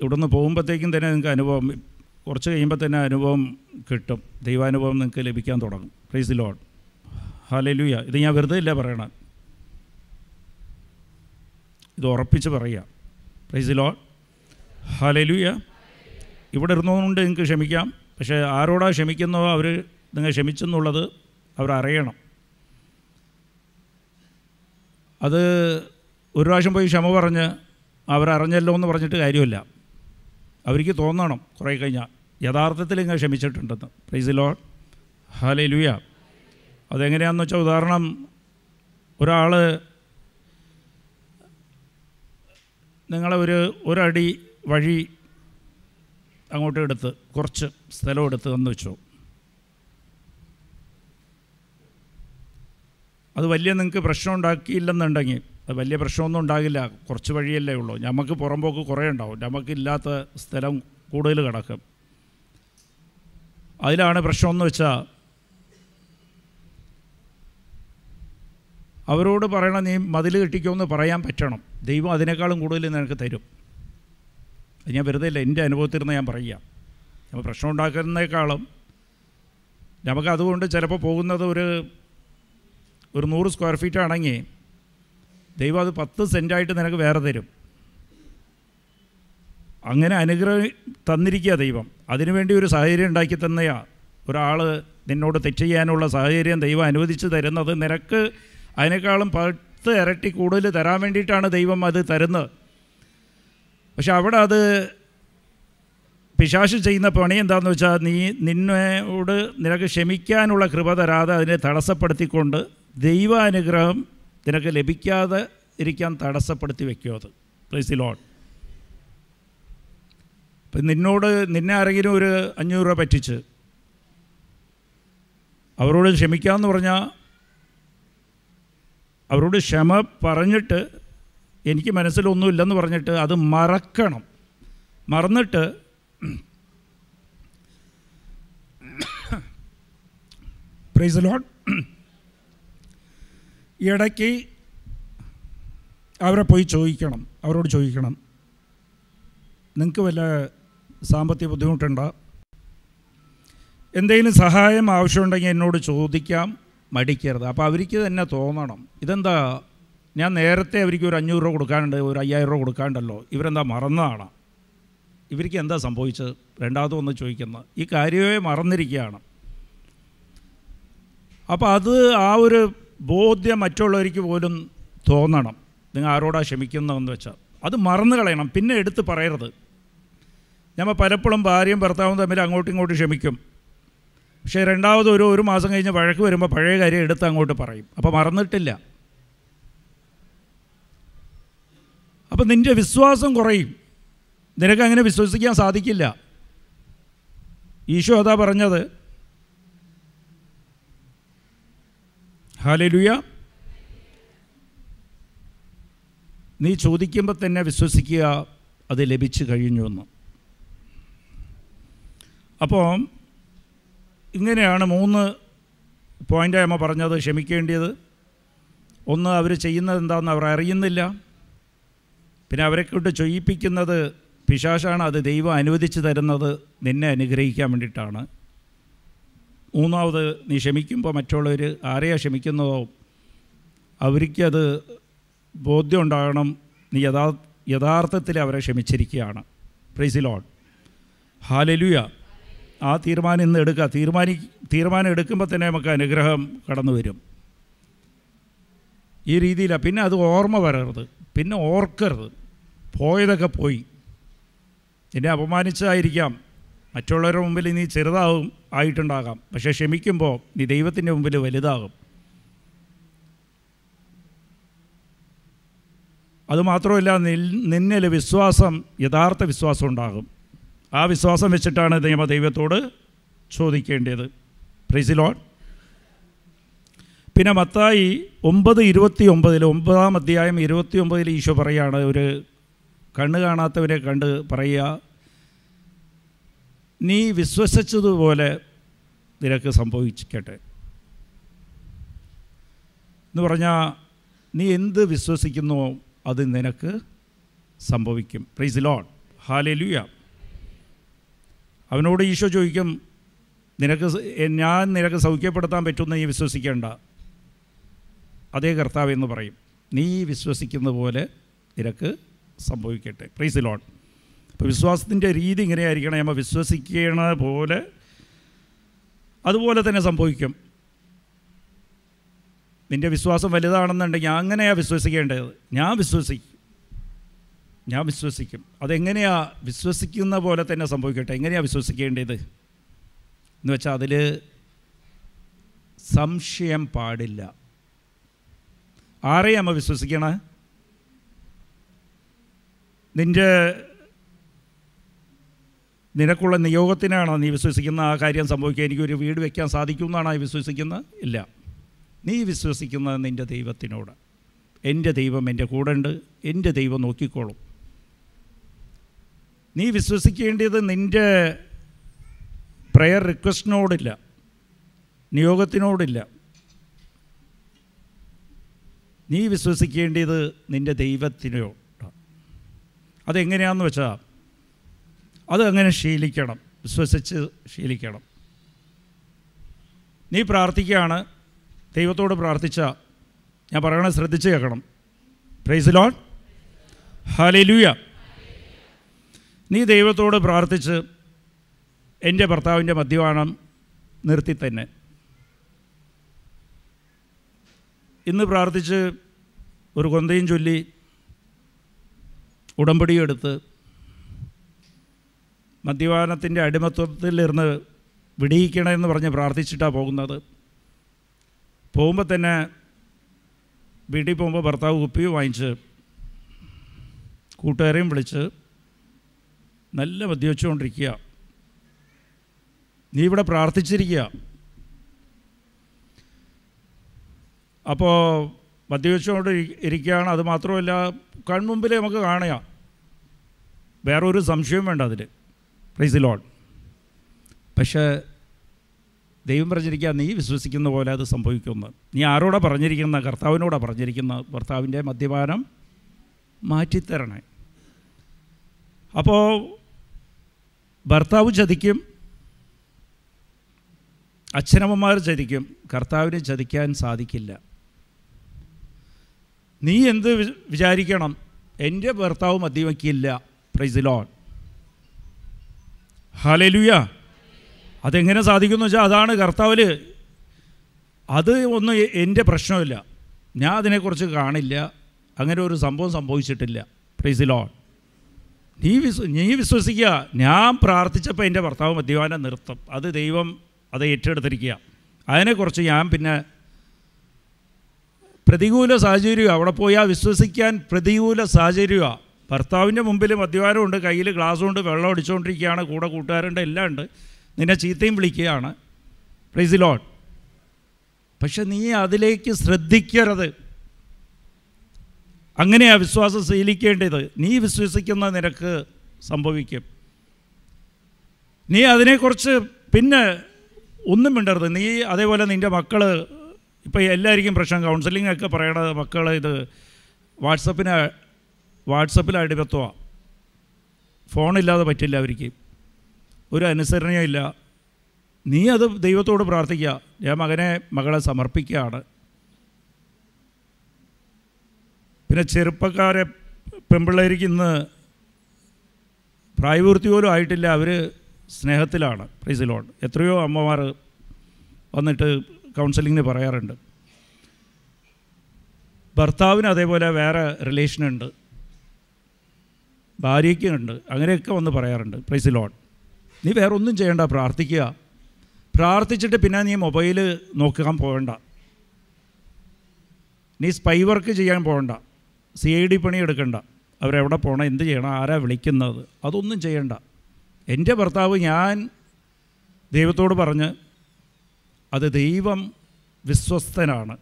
ഇവിടുന്ന് പോകുമ്പോഴത്തേക്കും തന്നെ നിങ്ങൾക്ക് അനുഭവം കുറച്ച് കഴിയുമ്പോൾ തന്നെ അനുഭവം കിട്ടും. ദൈവാനുഭവം നിങ്ങൾക്ക് ലഭിക്കാൻ തുടങ്ങും. പ്രൈസ് ദി ലോഡ് ഹാലലുയ ഇത് ഞാൻ വെറുതെ ഇല്ല പറയണം ഇത് ഉറപ്പിച്ച് പറയുക. പ്രൈസ് ദി ലോഡ് ഹാലലുയ ഇവിടെ ഇരുന്നുകൊണ്ട് നിങ്ങൾക്ക് ക്ഷമിക്കാം. പക്ഷേ ആരോടാ ക്ഷമിക്കുന്നോ അവർ നിങ്ങൾ ക്ഷമിച്ചെന്നുള്ളത് അവരറിയണം അത് ഒരു പ്രാവശ്യം പോയി ക്ഷമ പറഞ്ഞ് അവരറിഞ്ഞല്ലോ എന്ന് പറഞ്ഞിട്ട് കാര്യമില്ല. അവർക്ക് തോന്നണം കുറേ കഴിഞ്ഞാൽ യഥാർത്ഥത്തിൽ ഇങ്ങനെ ക്ഷമിച്ചിട്ടുണ്ടെന്ന്. പ്രൈസ് ലോൺ ഹാലേ ലുയ അതെങ്ങനെയാണെന്ന് വെച്ചാൽ ഉദാഹരണം ഒരാൾ നിങ്ങളെ ഒരു ഒരടി വഴി അങ്ങോട്ട് എടുത്ത് കുറച്ച് സ്ഥലം എടുത്ത് തന്നു വെച്ചു. അത് വലിയ നിങ്ങൾക്ക് പ്രശ്നം ഉണ്ടാക്കിയില്ലെന്നുണ്ടെങ്കിൽ അത് വലിയ പ്രശ്നമൊന്നും ഉണ്ടാകില്ല. കുറച്ച് വഴിയല്ലേ ഉള്ളൂ. നമുക്ക് പുറമ്പോക്ക് കുറേ ഉണ്ടാവും. നമുക്കില്ലാത്ത സ്ഥലം കൂടുതൽ കിടക്കും. അതിലാണ് പ്രശ്നമെന്ന് വെച്ചാൽ അവരോട് പറയണം നീ മതിൽ കെട്ടിക്കുമെന്ന് പറയാൻ പറ്റണം. ദൈവം അതിനേക്കാളും കൂടുതൽ നിനക്ക് തരും. അത് ഞാൻ വെറുതെ ഇല്ല എന്റെ അനുഭവത്തിൽ നിന്ന് ഞാൻ പറയുക. നമ്മൾ പ്രശ്നം ഉണ്ടാക്കുന്നതിനേക്കാളും നമുക്ക് അതുകൊണ്ട് ചിലപ്പോൾ പോകുന്നത് ഒരു ഒരു നൂറ് സ്ക്വയർ ഫീറ്റ് ആണെങ്കിൽ ദൈവം അത് പത്ത് സെന്റായിട്ട് നിനക്ക് വേറെ തരും. അങ്ങനെ അനുഗ്രഹം തന്നിരിക്കുക ദൈവം. അതിനുവേണ്ടി ഒരു സാഹചര്യം ഉണ്ടാക്കി തന്നെയാ ഒരാൾ നിന്നോട് തെറ്റ് ചെയ്യാനുള്ള സാഹചര്യം ദൈവം അനുവദിച്ച് തരുന്നത് നിനക്ക് അതിനേക്കാളും പത്ത് ഇരട്ടി കൂടുതൽ തരാൻ വേണ്ടിയിട്ടാണ് ദൈവം അത് തരുന്നത്. പക്ഷെ അവിടെ അത് പിശാശ് ചെയ്യുന്ന പണി എന്താണെന്ന് വെച്ചാൽ നീ നിന്നോട് നിനക്ക് ക്ഷമിക്കാനുള്ള കൃപ തരാതെ അതിനെ തടസ്സപ്പെടുത്തിക്കൊണ്ട് ദൈവാനുഗ്രഹം നിനക്ക് ലഭിക്കാതെ ഇരിക്കാൻ തടസ്സപ്പെടുത്തി വെക്കുമോ അത്. പ്ലീസ് ലോൺ ഇപ്പം നിന്നോട് നിന്നെ ആരെങ്കിലും ഒരു അഞ്ഞൂറ് രൂപ പറ്റിച്ച് അവരോട് ക്ഷമിക്കാമെന്ന് പറഞ്ഞാൽ അവരോട് ക്ഷമ പറഞ്ഞിട്ട് എനിക്ക് മനസ്സിലൊന്നുമില്ലെന്ന് പറഞ്ഞിട്ട് അത് മറക്കണം. മറന്നിട്ട് പ്രൈസ് ലോഡ് ഇടയ്ക്ക് അവരെ പോയി ചോദിക്കണം. അവരോട് ചോദിക്കണം. നിങ്ങൾക്ക് വല്ല സാമ്പത്തിക ബുദ്ധിമുട്ടുണ്ടോ? എന്തെങ്കിലും സഹായം ആവശ്യമുണ്ടെങ്കിൽ എന്നോട് ചോദിക്കാം. മടിക്കരുത്. അപ്പോൾ അവർക്ക് തന്നെ തോന്നണം. ഇതെന്താ ഞാൻ നേരത്തെ അവർക്ക് ഒരു അഞ്ഞൂറ് രൂപ കൊടുക്കാനുണ്ട് ഒരു അയ്യായിരം രൂപ കൊടുക്കാനുണ്ടല്ലോ. ഇവരെന്താ മറന്നതാണ് ഇവർക്ക് എന്താ സംഭവിച്ചത്? രണ്ടാമത് ഒന്ന് ചോദിക്കുന്നത് ഈ കാര്യമേ മറന്നിരിക്കുകയാണ്. അപ്പോൾ അത് ആ ഒരു ബോധ്യം മറ്റുള്ളവർക്ക് പോലും തോന്നണം. നിങ്ങൾ ആരോടാ ക്ഷമിക്കുന്നതെന്ന് വെച്ചാൽ. അത് മറന്നു കളയണം. പിന്നെ എടുത്ത് പറയരുത്. ഞമ്മ പലപ്പോഴും ഭാര്യയും ഭർത്താവും തമ്മിൽ അങ്ങോട്ടും ഇങ്ങോട്ടും ക്ഷമിക്കും. പക്ഷേ രണ്ടാമത് ഒരു ഒരു മാസം കഴിഞ്ഞ് വഴക്ക് വരുമ്പോൾ പഴയ കാര്യം എടുത്ത് അങ്ങോട്ട് പറയും. അപ്പോൾ മറന്നിട്ടില്ല. അപ്പം നിന്റെ വിശ്വാസം കുറയും. നിനക്ക് അങ്ങനെ വിശ്വസിക്കാൻ സാധിക്കില്ല. ഈശോ അതാ പറഞ്ഞത്. ഹാലലുയ നീ ചോദിക്കുമ്പോൾ തന്നെ വിശ്വസിക്കുക അത് ലഭിച്ചു കഴിഞ്ഞു എന്ന്. അപ്പോൾ ഇങ്ങനെയാണ് മൂന്ന് പോയിന്റായമ്മ പറഞ്ഞത് ക്ഷമിക്കേണ്ടത് ഒന്ന് അവർ ചെയ്യുന്നത് എന്താണെന്ന് അവർ അറിയുന്നില്ല. പിന്നെ അവരെ കൊണ്ട് ചെയ്യിപ്പിക്കുന്നത് പിശാശാണ്. അത് ദൈവം അനുവദിച്ച് തരുന്നത് നിന്നെ അനുഗ്രഹിക്കാൻ വേണ്ടിയിട്ടാണ്. മൂന്നാമത് നീ ക്ഷമിക്കുമ്പോൾ മറ്റുള്ളവർ ആരെയാണ് ക്ഷമിക്കുന്നതോ അവർക്കത് ബോധ്യം ഉണ്ടാകണം. നീ യഥാ യഥാർത്ഥത്തിൽ അവരെ ക്ഷമിച്ചിരിക്കുകയാണ്. പ്രൈസി ലോഡ് ഹാലലുയ ആ തീരുമാനം ഇന്ന് എടുക്കുക തീരുമാനി തീരുമാനം എടുക്കുമ്പോൾ തന്നെ നമുക്ക് അനുഗ്രഹം കടന്നു വരും ഈ രീതിയിലാണ് പിന്നെ അത് ഓർമ്മ വരരുത്. പിന്നെ ഓർക്കരുത് പോയതൊക്കെ പോയി. എന്നെ അപമാനിച്ചതായിരിക്കാം. മറ്റുള്ളവരുടെ മുമ്പിൽ നീ ചെറുതാവും ആയിട്ടുണ്ടാകാം. പക്ഷേ ക്ഷമിക്കുമ്പോൾ നീ ദൈവത്തിന്റെ മുമ്പിൽ വലുതാകും. അതുമാത്രമല്ല നിന്നിൽ വിശ്വാസം യഥാർത്ഥ വിശ്വാസം ഉണ്ടാകും. ആ വിശ്വാസം വെച്ചിട്ടാണ് നിയമ ദൈവത്തോട് ചോദിക്കേണ്ടത്. പ്രൈസിലോൺ പിന്നെ മത്തായി ഒമ്പത് ഇരുപത്തി ഒമ്പതിൽ ഒമ്പതാം അധ്യായം ഇരുപത്തി ഒമ്പതിൽ ഈശോ പറയാണ് ഒരു കണ്ണ് കാണാത്തവരെ കണ്ട് പറയുക നീ വിശ്വസിച്ചതുപോലെ നിനക്ക് സംഭവിക്കട്ടെ. എന്ന് പറഞ്ഞാൽ നീ എന്ത് വിശ്വസിക്കുന്നുവോ അത് നിനക്ക് സംഭവിക്കും. പ്രൈസ് ലോൺ ഹാലലുയ അവനോട് ഈശോ ചോദിക്കും നിനക്ക് ഞാൻ നിനക്ക് സൗഖ്യപ്പെടുത്താൻ പറ്റുമെന്ന് നീ വിശ്വസിക്കേണ്ട. അതേ കർത്താവ് എന്ന് പറയും. നീ വിശ്വസിക്കുന്ന പോലെ നിനക്ക് സംഭവിക്കട്ടെ. പ്രൈസ് ലോൺ അപ്പോൾ വിശ്വാസത്തിന്റെ രീതി ഇങ്ങനെയായിരിക്കണം. നമ്മൾ വിശ്വസിക്കണ പോലെ അതുപോലെ തന്നെ സംഭവിക്കും. നിന്റെ വിശ്വാസം വലുതാണെന്നുണ്ടെങ്കിൽ അങ്ങനെയാണ് വിശ്വസിക്കേണ്ടത്. ഞാൻ വിശ്വസിക്കും. ഞാൻ വിശ്വസിക്കും. അതെങ്ങനെയാ വിശ്വസിക്കുന്ന പോലെ തന്നെ സംഭവിക്കട്ടെ? എങ്ങനെയാണ് വിശ്വസിക്കേണ്ടത്? എന്ന് വെച്ചാൽ അതിൽ സംശയം പാടില്ല. ആരെയും അമ്മ വിശ്വസിക്കണേ? നിന്റെ നിനക്കുള്ള നിയോഗത്തിനാണോ നീ വിശ്വസിക്കുന്ന ആ കാര്യം സംഭവിക്കുക? എനിക്കൊരു വീട് വയ്ക്കാൻ സാധിക്കുമെന്നാണോ നീ വിശ്വസിക്കുന്നത്? ഇല്ല. നീ വിശ്വസിക്കുന്നത് നിന്റെ ദൈവത്തിനോട്. എന്റെ ദൈവം എന്റെ കൂടെ ഉണ്ട് എന്റെ ദൈവം നോക്കിക്കോളും. നീ വിശ്വസിക്കേണ്ടത് നിന്റെ പ്രയർ റിക്വസ്റ്റിനോടില്ല നിയോഗത്തിനോടില്ല. നീ വിശ്വസിക്കേണ്ടത് നിന്റെ ദൈവത്തിനോട് അതെങ്ങനെയാണെന്ന് വെച്ചാൽ അത് അങ്ങനെ ശീലിക്കണം. വിശ്വസിച്ച് ശീലിക്കണം. നീ പ്രാർത്ഥിക്കുകയാണ് ദൈവത്തോട് പ്രാർത്ഥിച്ച ഞാൻ പറയണത് ശ്രദ്ധിച്ച് കേൾക്കണം. പ്രൈസ് ലോൺ ഹലിലൂയ നീ ദൈവത്തോട് പ്രാർത്ഥിച്ച് എന്റെ ഭർത്താവിന്റെ മദ്യപാനം നിർത്തി തന്നെ ഇന്ന് പ്രാർത്ഥിച്ച് ഒരു കൊന്തയും ചൊല്ലി ഉടമ്പടിയെടുത്ത് മദ്യപാനത്തിന്റെ അടിമത്വത്തിലിരുന്ന് വിടിയിക്കണമെന്ന് പറഞ്ഞ് പ്രാർത്ഥിച്ചിട്ടാണ് പോകുന്നത്. പോകുമ്പോൾ തന്നെ വീട്ടിൽ പോകുമ്പോൾ ഭർത്താവ് കുപ്പിയും വാങ്ങിച്ച് കൂട്ടുകാരെയും വിളിച്ച് നല്ല മദ്യവെച്ചുകൊണ്ടിരിക്കുക നീ ഇവിടെ പ്രാർത്ഥിച്ചിരിക്കുക. അപ്പോൾ മദ്യവെച്ചുകൊണ്ട് ഇരിക്കുകയാണ്. അത് മാത്രമല്ല കൺമുമ്പിൽ നമുക്ക് കാണുക. വേറൊരു സംശയവും വേണ്ട അതിൽ പ്രൈസ് ലോൺ പക്ഷേ ദൈവം പറഞ്ഞിരിക്കുക നീ വിശ്വസിക്കുന്ന പോലെ അത് സംഭവിക്കുന്നത് നീ ആരോടാ പറഞ്ഞിരിക്കുന്ന കർത്താവിനോടാ പറഞ്ഞിരിക്കുന്ന ഭർത്താവിന്റെ മദ്യപാനം മാറ്റിത്തരണേ. അപ്പോൾ ഭർത്താവ് ചതിക്കും. അച്ഛനമ്മമാർ ചതിക്കും. കർത്താവിനെ ചതിക്കാൻ സാധിക്കില്ല. നീ എന്ത് വിചാരിക്കണം? എന്റെ ഭർത്താവ് മദ്യവയ്ക്കില്ല പ്രൈസിലോൺ ഹലലുയ അതെങ്ങനെ സാധിക്കുമെന്ന് വെച്ചാൽ അതാണ് കർത്താവിൽ അത് ഒന്നും എന്റെ പ്രശ്നമില്ല. ഞാൻ അതിനെക്കുറിച്ച് കാണില്ല. അങ്ങനെ ഒരു സംഭവം സംഭവിച്ചിട്ടില്ല. പ്രൈസ് ലോൺ നീ വിശ്വ നീ വിശ്വസിക്കുക. ഞാൻ പ്രാർത്ഥിച്ചപ്പോൾ എന്റെ ഭർത്താവ് മദ്യപാനം നിർത്തും. അത് ദൈവം അത് ഏറ്റെടുത്തിരിക്കുക. അതിനെക്കുറിച്ച് ഞാൻ പിന്നെ പ്രതികൂല സാഹചര്യമാണ് അവിടെ പോയാൽ വിശ്വസിക്കാൻ പ്രതികൂല സാഹചര്യമാണ് ഭർത്താവിന്റെ മുമ്പിൽ മദ്യപാനമുണ്ട് കയ്യിൽ ഗ്ലാസ്സുണ്ട് വെള്ളം അടിച്ചുകൊണ്ടിരിക്കുകയാണ് കൂടെ കൂട്ടുകാരുണ്ട് എല്ലാം ഉണ്ട്. നിന്നെ ചീത്തയും വിളിക്കുകയാണ്. പ്രൈസ് ലോഡ് പക്ഷെ നീ അതിലേക്ക് ശ്രദ്ധിക്കരുത്. അങ്ങനെയാണ് വിശ്വാസം ശീലിക്കേണ്ടത്. നീ വിശ്വസിക്കുന്ന നിനക്ക് സംഭവിക്കും. നീ അതിനെക്കുറിച്ച് പിന്നെ ഒന്നും മിണ്ടരുത്. നീ അതേപോലെ നിന്റെ മക്കൾ ഇപ്പോൾ എല്ലാവർക്കും പ്രശ്നം കൗൺസിലിംഗ് ഒക്കെ പറയണത് മക്കൾ ഇത് വാട്സപ്പിന് വാട്സപ്പിൽ അടിമത്വമാണ് ഫോണില്ലാതെ പറ്റില്ല അവർക്ക്. ഒരു അനുസരണയും ഇല്ല. നീ അത് ദൈവത്തോട് പ്രാർത്ഥിക്കുക ഞാൻ മകനെ മകളെ സമർപ്പിക്കുകയാണ്. പിന്നെ ചെറുപ്പക്കാരെ പെൺപിള്ളേർക്ക് ഇന്ന് പ്രായപൂർത്തി പോലും ആയിട്ടില്ല. അവർ സ്നേഹത്തിലാണ്. പ്രൈസിലോട്ട് എത്രയോ അമ്മമാർ വന്നിട്ട് കൗൺസിലിങ്ങിന് പറയാറുണ്ട്. ഭർത്താവിന് അതേപോലെ വേറെ റിലേഷനുണ്ട് ഭാര്യയ്ക്കുണ്ട്. അങ്ങനെയൊക്കെ വന്ന് പറയാറുണ്ട്. പ്രൈസ് ലോൺ നീ വേറെ ഒന്നും ചെയ്യണ്ട പ്രാർത്ഥിക്കുക. പ്രാർത്ഥിച്ചിട്ട് പിന്നെ നീ മൊബൈൽ നോക്കാൻ പോകണ്ട. നീ സ്പൈ വർക്ക് ചെയ്യാൻ പോകണ്ട. സി ഐ ഡി പണി എടുക്കണ്ട. അവരെവിടെ പോകണം എന്ത് ചെയ്യണം ആരാ വിളിക്കുന്നത് അതൊന്നും ചെയ്യണ്ട. എന്റെ ഭർത്താവ് ഞാൻ ദൈവത്തോട് പറഞ്ഞ് അത് ദൈവം വിശ്വസ്തനാണ്.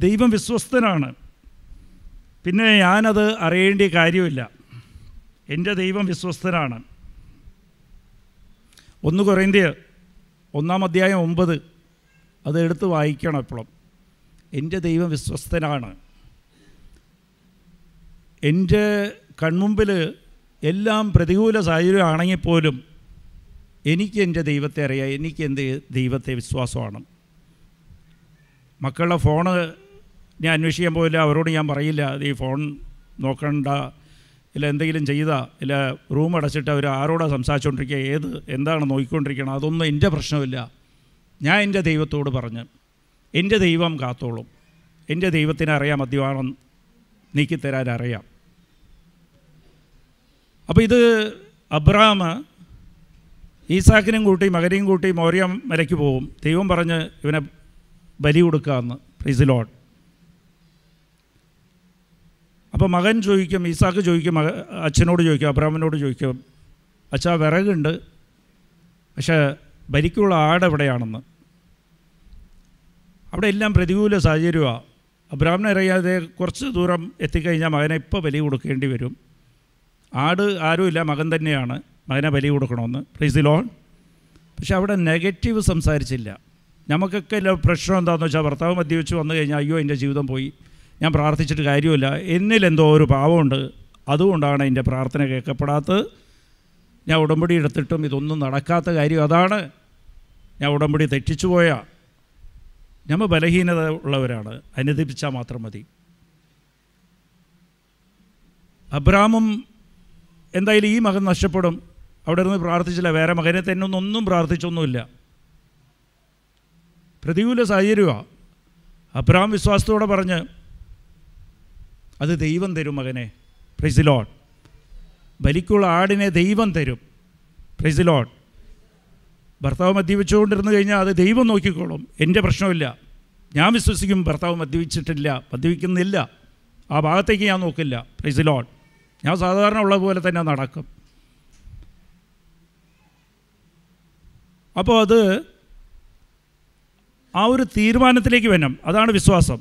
ദൈവം വിശ്വസ്തനാണ്. പിന്നെ ഞാനത് അറിയേണ്ട കാര്യമില്ല. എന്റെ ദൈവം വിശ്വസ്തനാണ്. ഒന്ന് കുറേന്ത്യ ഒന്നാം അധ്യായം ഒമ്പത്. അത് എടുത്ത് വായിക്കണം എപ്പോഴും. എന്റെ ദൈവം വിശ്വസ്തനാണ്. എന്റെ കൺമുമ്പിൽ എല്ലാം പ്രതികൂല സാഹചര്യമാണെങ്കിൽ പോലും എനിക്ക് എന്റെ ദൈവത്തെ അറിയാം എനിക്ക് എന്റെ ദൈവത്തെ വിശ്വാസമാണ്. മക്കളുടെ ഫോണ് ഞാൻ അന്വേഷിക്കാൻ പോയില്ല അവരോട് ഞാൻ പറയില്ല അത് ഈ ഫോൺ നോക്കണ്ട ഇല്ല എന്തെങ്കിലും ചെയ്താ ഇല്ല റൂം അടച്ചിട്ട് അവർ ആരോടാണ് സംസാരിച്ചുകൊണ്ടിരിക്കുക ഏത് എന്താണ് നോക്കിക്കൊണ്ടിരിക്കണം അതൊന്നും എന്റെ പ്രശ്നമില്ല. ഞാൻ എന്റെ ദൈവത്തോട് പറഞ്ഞ് എന്റെ ദൈവം കാത്തോളും. എന്റെ ദൈവത്തിനെ അറിയാം മദ്യപാനം നീക്കിത്തരാൻ അറിയാം. അപ്പോൾ ഇത് അബ്രഹാം ഈസാക്കിനും കൂട്ടി മകനെയും കൂട്ടി മോര്യ മലയ്ക്ക് പോവും. ദൈവം പറഞ്ഞ് ഇവനെ ബലി കൊടുക്കാമെന്ന് പ്രീസ് ലോഡ് അപ്പോൾ മകൻ ചോദിക്കും ഈസാക്ക് ചോദിക്കും മക അച്ഛനോട് ചോദിക്കും അബ്രാഹ്മനോട് ചോദിക്കും അച്ഛാ വിറകുണ്ട്. പക്ഷേ ബലിക്കുള്ള ആട് എവിടെയാണെന്ന്? അവിടെ എല്ലാം പ്രതികൂല സാഹചര്യമാണ് അബ്രാമിനെ അറിയാതെ കുറച്ച് ദൂരം എത്തിക്കഴിഞ്ഞാൽ മകനെ ഇപ്പോൾ ബലി കൊടുക്കേണ്ടി വരും. ആട് ആരുമില്ല മകൻ തന്നെയാണ്. മകനെ ബലി കൊടുക്കണമെന്ന്. പ്ലീസ് ലോൺ പക്ഷെ അവിടെ നെഗറ്റീവ് സംസാരിച്ചില്ല. നമുക്കൊക്കെ പ്രശ്നം എന്താണെന്ന് വെച്ചാൽ ഭർത്താവ് മദ്യവെച്ച് വന്നു കഴിഞ്ഞാൽ അയ്യോ എന്റെ ജീവിതം പോയി. ഞാൻ പ്രാർത്ഥിച്ചിട്ട് കാര്യമില്ല. എന്നിലെന്തോ ഒരു പാവമുണ്ട് അതുകൊണ്ടാണ് എന്റെ പ്രാർത്ഥന കേൾക്കപ്പെടാത്തത്. ഞാൻ ഉടമ്പടി എടുത്തിട്ടും ഇതൊന്നും നടക്കാത്ത കാര്യം അതാണ്. ഞാൻ ഉടമ്പടി തെറ്റിച്ചു പോയാ. നമ്മൾ ബലഹീനത ഉള്ളവരാണ് അനുദപിച്ചാൽ മാത്രം മതി. അബ്രാമും എന്തായാലും ഈ മകൻ നഷ്ടപ്പെടും. അവിടെ നിന്ന് പ്രാർത്ഥിച്ചില്ല. വേറെ മകനെ തന്നെ ഒന്നും പ്രാർത്ഥിച്ചൊന്നുമില്ല. പ്രതികൂല സാഹചര്യമാണ് അബ്രഹാം വിശ്വാസത്തോടെ പറഞ്ഞ് അത് ദൈവം തരും മകനെ. പ്രൈസിലോൺ ബലിക്കുള്ള ആടിനെ ദൈവം തരും. പ്രൈസിലോൺ ഭർത്താവ് മദ്യപിച്ചുകൊണ്ടിരുന്നു കഴിഞ്ഞാൽ അത് ദൈവം നോക്കിക്കോളും. എന്റെ പ്രശ്നമില്ല ഞാൻ വിശ്വസിക്കും ഭർത്താവ് മദ്യപിച്ചിട്ടില്ല മദ്യപിക്കുന്നില്ല. ആ ഭാഗത്തേക്ക് ഞാൻ നോക്കില്ല. പ്രൈസിലോൺ ഞാൻ സാധാരണ ഉള്ള പോലെ തന്നെ നടക്കും. അപ്പോൾ അത് ആ ഒരു തീരുമാനത്തിലേക്ക് വരണം. അതാണ് വിശ്വാസം.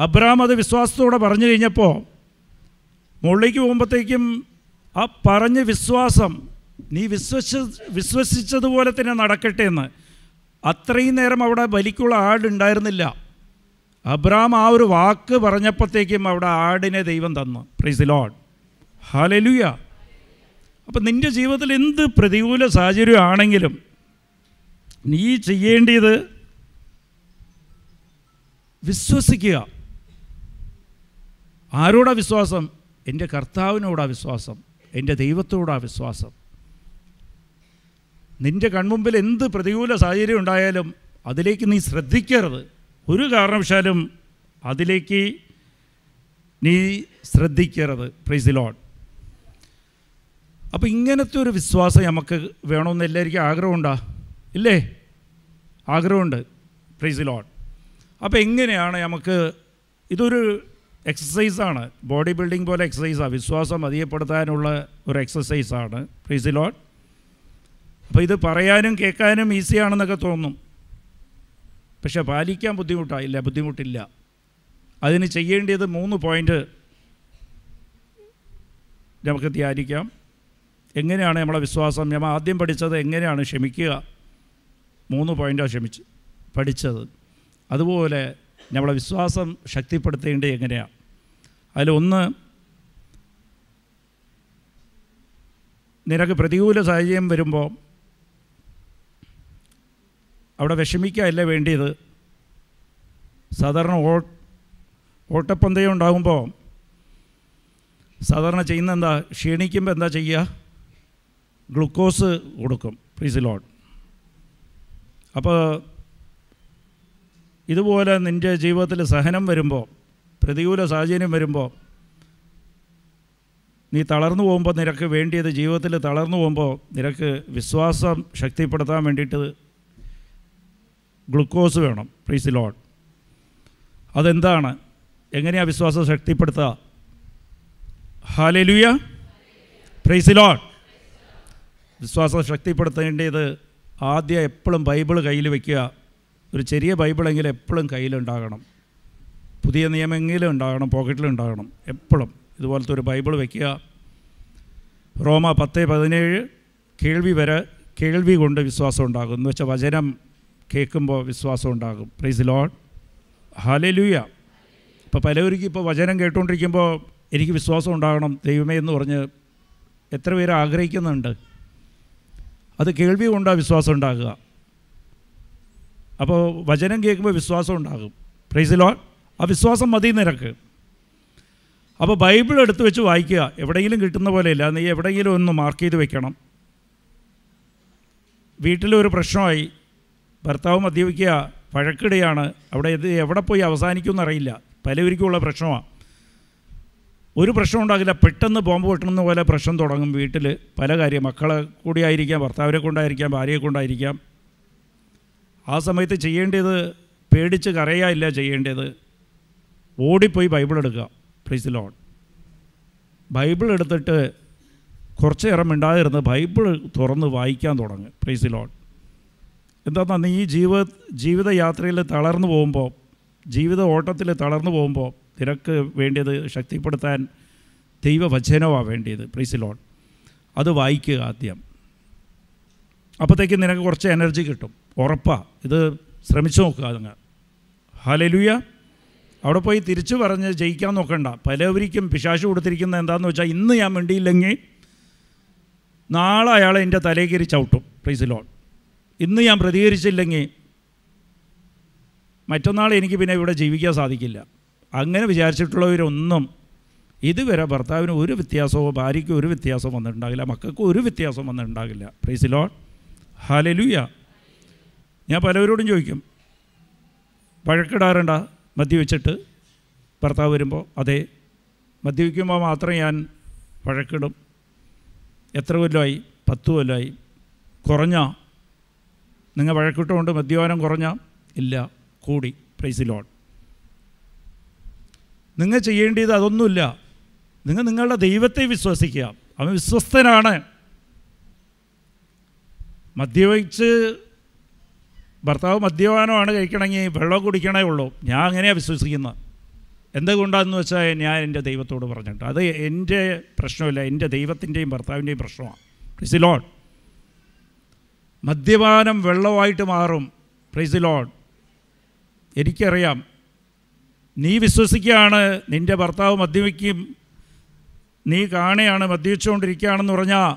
അബ്രഹാം അത് വിശ്വാസത്തോടെ പറഞ്ഞു കഴിഞ്ഞപ്പോൾ മുകളിലേക്ക് പോകുമ്പോഴത്തേക്കും ആ പറഞ്ഞ വിശ്വാസം നീ വിശ്വസ വിശ്വസിച്ചതുപോലെ തന്നെ നടക്കട്ടെ എന്ന്. അത്രയും നേരം അവിടെ ബലിക്കുള്ള ആടുണ്ടായിരുന്നില്ല അബ്രഹാം ആ ഒരു വാക്ക് പറഞ്ഞപ്പോഴത്തേക്കും അവിടെ ആടിനെ ദൈവം തന്നു. പ്രൈസ് ലോഡ് ഹാലലുയ അപ്പം നിന്റെ ജീവിതത്തിൽ എന്ത് പ്രതികൂല സാഹചര്യമാണെങ്കിലും നീ ചെയ്യേണ്ടത് വിശ്വസിക്കുക. ആരോടാ വിശ്വാസം? എന്റെ കർത്താവിനോടാ വിശ്വാസം. എന്റെ ദൈവത്തോടാ വിശ്വാസം. നിന്റെ കൺമുമ്പിൽ എന്ത് പ്രതികൂല സാഹചര്യം ഉണ്ടായാലും അതിലേക്ക് നീ ശ്രദ്ധിക്കരുത്. ഒരു കാരണവശാലും അതിലേക്ക് നീ ശ്രദ്ധിക്കരുത്. പ്രൈസ് അപ്പോൾ ഇങ്ങനത്തെ ഒരു വിശ്വാസം നമുക്ക് വേണമെന്ന് എല്ലാവർക്കും ആഗ്രഹമുണ്ടാ? ഇല്ലേ? ആഗ്രഹമുണ്ട്. പ്രൈസ് ലോഡ് അപ്പോൾ എങ്ങനെയാണ് നമുക്ക് ഇതൊരു എക്സസൈസാണ് ബോഡി ബിൽഡിംഗ് പോലെ എക്സസൈസാണ് വിശ്വാസം അധികപ്പെടുത്താനുള്ള ഒരു എക്സസൈസാണ് പ്രൈസ് ലോഡ് അപ്പോൾ ഇത് പറയാനും കേൾക്കാനും ഈസിയാണെന്നൊക്കെ തോന്നും. പക്ഷേ പാലിക്കാൻ ബുദ്ധിമുട്ടായില്ല. ബുദ്ധിമുട്ടില്ല. അതിന് ചെയ്യേണ്ടത് മൂന്ന് പോയിന്റ് നമുക്ക് ധ്യാനിക്കാം. എങ്ങനെയാണ് നമ്മളെ വിശ്വാസം? നമ്മൾ ആദ്യം പഠിച്ചത് എങ്ങനെയാണ് ക്ഷമിക്കുക? മൂന്ന് പോയിന്റാണ് ക്ഷമിച്ച് പഠിച്ചത്. അതുപോലെ നമ്മളെ വിശ്വാസം ശക്തിപ്പെടുത്തേണ്ടത് എങ്ങനെയാണ് അതിലൊന്ന് നിനക്ക് പ്രതികൂല സാഹചര്യം വരുമ്പോൾ അവിടെ വിഷമിക്കുകയല്ല വേണ്ടിയത്? സാധാരണ ഓ ഓട്ടപ്പന്തയം ഉണ്ടാകുമ്പോൾ സാധാരണ ചെയ്യുന്ന എന്താ? ക്ഷീണിക്കുമ്പോൾ എന്താ ചെയ്യുക? ഗ്ലൂക്കോസ് കൊടുക്കും പ്രീസിലോൺ അപ്പോൾ ഇതുപോലെ നിന്റെ ജീവിതത്തിൽ സഹനം വരുമ്പോൾ പ്രതികൂല സാഹചര്യം വരുമ്പോൾ നീ തളർന്നു പോകുമ്പോൾ നിനക്ക് വേണ്ടിയത് ജീവിതത്തിൽ തളർന്നു പോകുമ്പോൾ നിനക്ക് വിശ്വാസം ശക്തിപ്പെടുത്താൻ വേണ്ടിയിട്ട് ഗ്ലൂക്കോസ് വേണം. പ്രീസ് ലോഡ് അതെന്താണ്? എങ്ങനെയാണ് വിശ്വാസം ശക്തിപ്പെടുത്തുക? ഹാലലുയ പ്രൈസ് ലോഡ് വിശ്വാസം ശക്തിപ്പെടുത്തേണ്ടത് ആദ്യം എപ്പോഴും ബൈബിൾ കയ്യിൽ വയ്ക്കുക ഒരു ചെറിയ ബൈബിളെങ്കിലും എപ്പോഴും കയ്യിലുണ്ടാകണം പുതിയ നിയമെങ്കിലും ഉണ്ടാകണം പോക്കറ്റിലുണ്ടാകണം എപ്പോഴും. ഇതുപോലത്തെ ഒരു ബൈബിൾ വയ്ക്കുക റോമ പത്ത് പതിനേഴ് കേൾവി വരെ കേൾവി കൊണ്ട് വിശ്വാസം ഉണ്ടാകും. എന്ന് വെച്ചാൽ വചനം കേൾക്കുമ്പോൾ വിശ്വാസം ഉണ്ടാകും. പ്രൈസ് ലോഡ് ഹലലൂയ ഇപ്പോൾ പലവർക്കും ഇപ്പോൾ വചനം കേട്ടുകൊണ്ടിരിക്കുമ്പോൾ എനിക്ക് വിശ്വാസം ഉണ്ടാകണം ദൈവമേ എന്ന് പറഞ്ഞ് എത്ര പേര് ആഗ്രഹിക്കുന്നുണ്ട്. അത് കേൾവി കൊണ്ടാണ് വിശ്വാസം ഉണ്ടാകുക. അപ്പോൾ വചനം കേൾക്കുമ്പോൾ വിശ്വാസം ഉണ്ടാകും. പ്രൈസ് ലോഡ് ആ വിശ്വാസം മതി നിരക്ക് അപ്പോൾ ബൈബിൾ എടുത്ത് വെച്ച് വായിക്കുക. എവിടെയെങ്കിലും കിട്ടുന്ന പോലെയല്ല നീ എവിടെയെങ്കിലും ഒന്ന് മാർക്ക് ചെയ്ത് വെക്കണം. വീട്ടിലൊരു പ്രശ്നമായി. ഭർത്താവ് മദ്യപിക്കുക. വഴക്കിടുകയാണ് അവിടെ ഇത് എവിടെ പോയി അവസാനിക്കുമെന്നറിയില്ല പലവർക്കുമുള്ള പ്രശ്നമാണ് ഒരു പ്രശ്നം ഉണ്ടാകില്ല. പെട്ടെന്ന് ബോംബ് പൊട്ടുന്ന പോലെ പ്രശ്നം തുടങ്ങും. വീട്ടിൽ പല കാര്യം. മക്കളെ കൂടിയായിരിക്കാം ഭർത്താവിനെ കൊണ്ടായിരിക്കാം ഭാര്യയെ കൊണ്ടായിരിക്കാം. ആ സമയത്ത് ചെയ്യേണ്ടത് പേടിച്ച് കരയായില്ല ചെയ്യേണ്ടത്. ഓടിപ്പോയി ബൈബിൾ എടുക്കുക പ്രീസ് ലോൺ ബൈബിൾ എടുത്തിട്ട് കുറച്ച് നേരം മിണ്ടാതിരുന്ന് ബൈബിൾ തുറന്ന് വായിക്കാൻ തുടങ്ങും. പ്രീസ് ലോൺ എന്താണെന്നാൽ നീ ജീവിത ജീവിതയാത്രയിൽ തളർന്നു പോകുമ്പോൾ ജീവിത ഓട്ടത്തിൽ തളർന്നു പോകുമ്പോൾ നിനക്ക് വേണ്ടിയത് ശക്തിപ്പെടുത്താൻ ദൈവവചനമാണ് വേണ്ടിയത്. പ്രീസ് ലോൺ അത് വായിക്കുക ആദ്യം. അപ്പോഴത്തേക്കും നിനക്ക് കുറച്ച് എനർജി കിട്ടും. ഉറപ്പാണ് ഇത് ശ്രമിച്ചു നോക്കുക നിങ്ങൾ ഹലലുയ അവിടെ പോയി തിരിച്ചു പറഞ്ഞ് ജയിക്കാൻ നോക്കണ്ട. പലവരിക്കും പിശാശു കൊടുത്തിരിക്കുന്നത് എന്താണെന്ന് വെച്ചാൽ ഇന്ന് ഞാൻ മിണ്ടിയില്ലെങ്കിൽ നാളെ അയാളെ എന്റെ കയറി ചവിട്ടും. പ്രീസ് ലോൺ ഇന്ന് ഞാൻ പ്രതികരിച്ചില്ലെങ്കിൽ മറ്റന്നാൾ എനിക്ക് പിന്നെ ഇവിടെ ജീവിക്കാൻ സാധിക്കില്ല. അങ്ങനെ വിചാരിച്ചിട്ടുള്ളവരൊന്നും ഇതുവരെ ഭർത്താവിന് ഒരു വ്യത്യാസമോ ഭാര്യയ്ക്ക് ഒരു വ്യത്യാസവും വന്നിട്ടുണ്ടാകില്ല മക്കൾക്ക് ഒരു വ്യത്യാസവും വന്നിട്ടുണ്ടാകില്ല. പ്രൈസ് ലോൺ ഹാലലുയ ഞാൻ പലവരോടും ചോദിക്കും വഴക്കിടാറുണ്ട? മദ്യവെച്ചിട്ട് ഭർത്താവ് വരുമ്പോൾ അതെ മദ്യപിക്കുമ്പോൾ മാത്രം ഞാൻ വഴക്കിടും. എത്ര കൊല്ലമായി പത്ത് കൊല്ലമായി കുറഞ്ഞ? നിങ്ങൾ വഴക്കിട്ടുകൊണ്ട് മദ്യപാനം കുറഞ്ഞ? ഇല്ല കൂടി. പ്രൈസ് ലോൺ നിങ്ങൾ ചെയ്യേണ്ടത് അതൊന്നുമില്ല. നിങ്ങൾ നിങ്ങളുടെ ദൈവത്തെ വിശ്വസിക്കുക. അവൻ വിശ്വസ്തനാണ്. മദ്യപിച്ച് ഭർത്താവ് മദ്യപാനമാണ് കഴിക്കണമെങ്കിൽ വെള്ളം കുടിക്കണേ ഉള്ളൂ. ഞാൻ അങ്ങനെയാണ് വിശ്വസിക്കുന്നത്. എന്തുകൊണ്ടാണെന്ന് വെച്ചാൽ ഞാൻ എന്റെ ദൈവത്തോട് പറഞ്ഞിട്ട് അത് എന്റെ പ്രശ്നമില്ല എന്റെ ദൈവത്തിന്റെയും ഭർത്താവിന്റെയും പ്രശ്നമാണ്. പ്രൈസ് ലോഡ് മദ്യപാനം വെള്ളമായിട്ട് മാറും. പ്രൈസ് ലോഡ് എനിക്കറിയാം നീ വിശ്വസിക്കുകയാണ് നിന്റെ ഭർത്താവ് മദ്യപിക്കും. നീ കാണുകയാണ് മദ്യപിച്ചുകൊണ്ടിരിക്കുകയാണെന്ന് പറഞ്ഞാൽ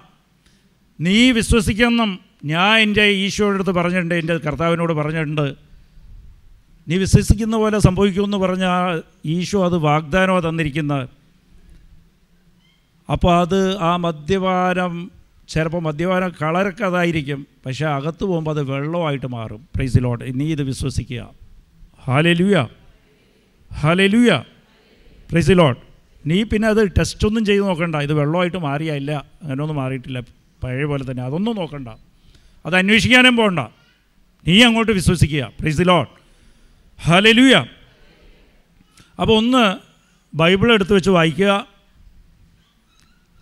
നീ വിശ്വസിക്കണം. ഞാൻ എന്റെ ഈശോയുടെ അടുത്ത് പറഞ്ഞിട്ടുണ്ട് എന്റെ കർത്താവിനോട് പറഞ്ഞിട്ടുണ്ട്. നീ വിശ്വസിക്കുന്ന പോലെ സംഭവിക്കുമെന്ന് പറഞ്ഞാൽ ഈശോ അത് വാഗ്ദാനമാണ് തന്നിരിക്കുന്നത്. അപ്പോൾ അത് ആ മദ്യപാനം ചിലപ്പോൾ മദ്യപാനം കളർക്കതായിരിക്കും പക്ഷേ അകത്ത് പോകുമ്പോൾ അത് വെള്ളമായിട്ട് മാറും. പ്രൈസിലോട്ട് നീ ഇത് വിശ്വസിക്കുക. ഹാലലുയ ഹാലലുയ പ്രൈസിലോട്ട് നീ പിന്നെ അത് ടെസ്റ്റ് ഒന്നും ചെയ്ത് നോക്കണ്ട. ഇത് വെള്ളമായിട്ട് മാറിയില്ല അങ്ങനെ ഒന്നും മാറിയിട്ടില്ല. പഴയ പോലെ തന്നെ. അതൊന്നും നോക്കണ്ട. അത് അന്വേഷിക്കാനും പോകണ്ട നീ അങ്ങോട്ട് വിശ്വസിക്കുക. പ്രൈസ് പ്രൈസിലോട്ട് ഹലലുയ അപ്പോൾ ഒന്ന് ബൈബിൾ എടുത്ത് വെച്ച് വായിക്കുക.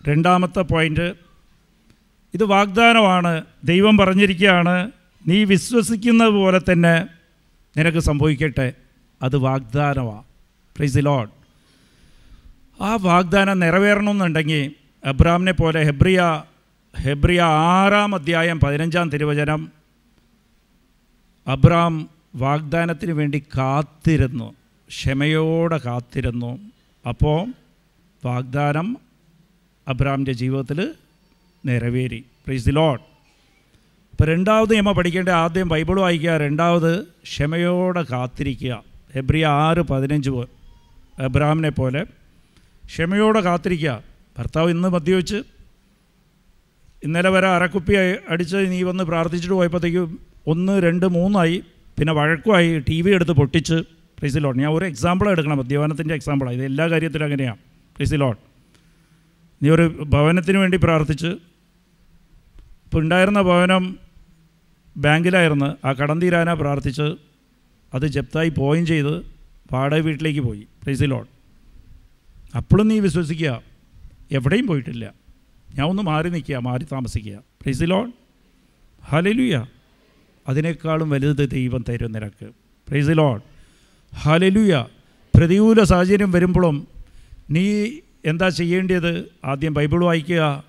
രണ്ടാമത്തെ പോയിന്റ് ഇത് വാഗ്ദാനമാണ്. ദൈവം പറഞ്ഞിരിക്കുകയാണ്. നീ വിശ്വസിക്കുന്നത് പോലെ തന്നെ നിനക്ക് സംഭവിക്കട്ടെ. അത് വാഗ്ദാനമാണ് പ്രൈസ് ദി ലോഡ് ആ വാഗ്ദാനം നിറവേറണമെന്നുണ്ടെങ്കിൽ അബ്രാമിനെ പോലെ ഹെബ്രിയ ഹെബ്രിയ ആറാം അധ്യായം പതിനഞ്ചാം തിരുവചനം അബ്രാം വാഗ്ദാനത്തിന് വേണ്ടി കാത്തിരുന്നു. ക്ഷമയോടെ കാത്തിരുന്നു. അപ്പോൾ വാഗ്ദാനം അബ്രാമിന്റെ ജീവിതത്തിൽ നിറവേറി. പ്രൈസ് ദി ലോഡ് അപ്പോൾ രണ്ടാമത് നമ്മൾ പഠിക്കേണ്ട ആദ്യം ബൈബിൾ വായിക്കുക രണ്ടാമത് ക്ഷമയോടെ കാത്തിരിക്കുക. ഹെബ്രിയ ആറ് പതിനഞ്ച് അബ്രഹാമിനെ പോലെ ക്ഷമയോടെ കാത്തിരിക്കുക. ഭർത്താവ് ഇന്ന് മദ്യവെച്ച് ഇന്നലെ വരെ അരക്കുപ്പി അടിച്ച് നീ വന്ന് പ്രാർത്ഥിച്ചിട്ട് പോയപ്പോഴത്തേക്കും ഒന്ന് രണ്ട് മൂന്നായി. പിന്നെ വഴക്കുമായി ടി വി എടുത്ത് പൊട്ടിച്ച്. പ്ലീസ് ലോഡ് ഞാൻ ഒരു എക്സാമ്പിൾ എടുക്കണം. മദ്യപാനത്തിന്റെ എക്സാമ്പിളാണ് ഇത് എല്ലാ കാര്യത്തിലും അങ്ങനെയാണ് പ്ലീസ് ലോഡ് നീ ഒരു ഭവനത്തിന് വേണ്ടി പ്രാർത്ഥിച്ച്. ഇപ്പോൾ ഉണ്ടായിരുന്ന ഭവനം ബാങ്കിലായിരുന്നു. ആ കടം തീരാനാ പ്രാർത്ഥിച്ച്. അത് ജപ്തായി പോയും ചെയ്ത് വാടക വീട്ടിലേക്ക് പോയി പ്ലേസ് ലോഡ് അപ്പോഴും നീ വിശ്വസിക്കുക എവിടെയും പോയിട്ടില്ല. ഞാൻ ഒന്ന് മാറി നിൽക്കുക മാറി താമസിക്കുക. പ്ലേസ് ലോഡ് ഹലലുയ അതിനേക്കാളും വലുത് ദൈവം തരും നിനക്ക്. പ്രൈസ് ലോഡ് ഹലലുയ പ്രതികൂല സാഹചര്യം വരുമ്പോഴും നീ എന്താ ചെയ്യേണ്ടത്? ആദ്യം ബൈബിൾ വായിക്കുക.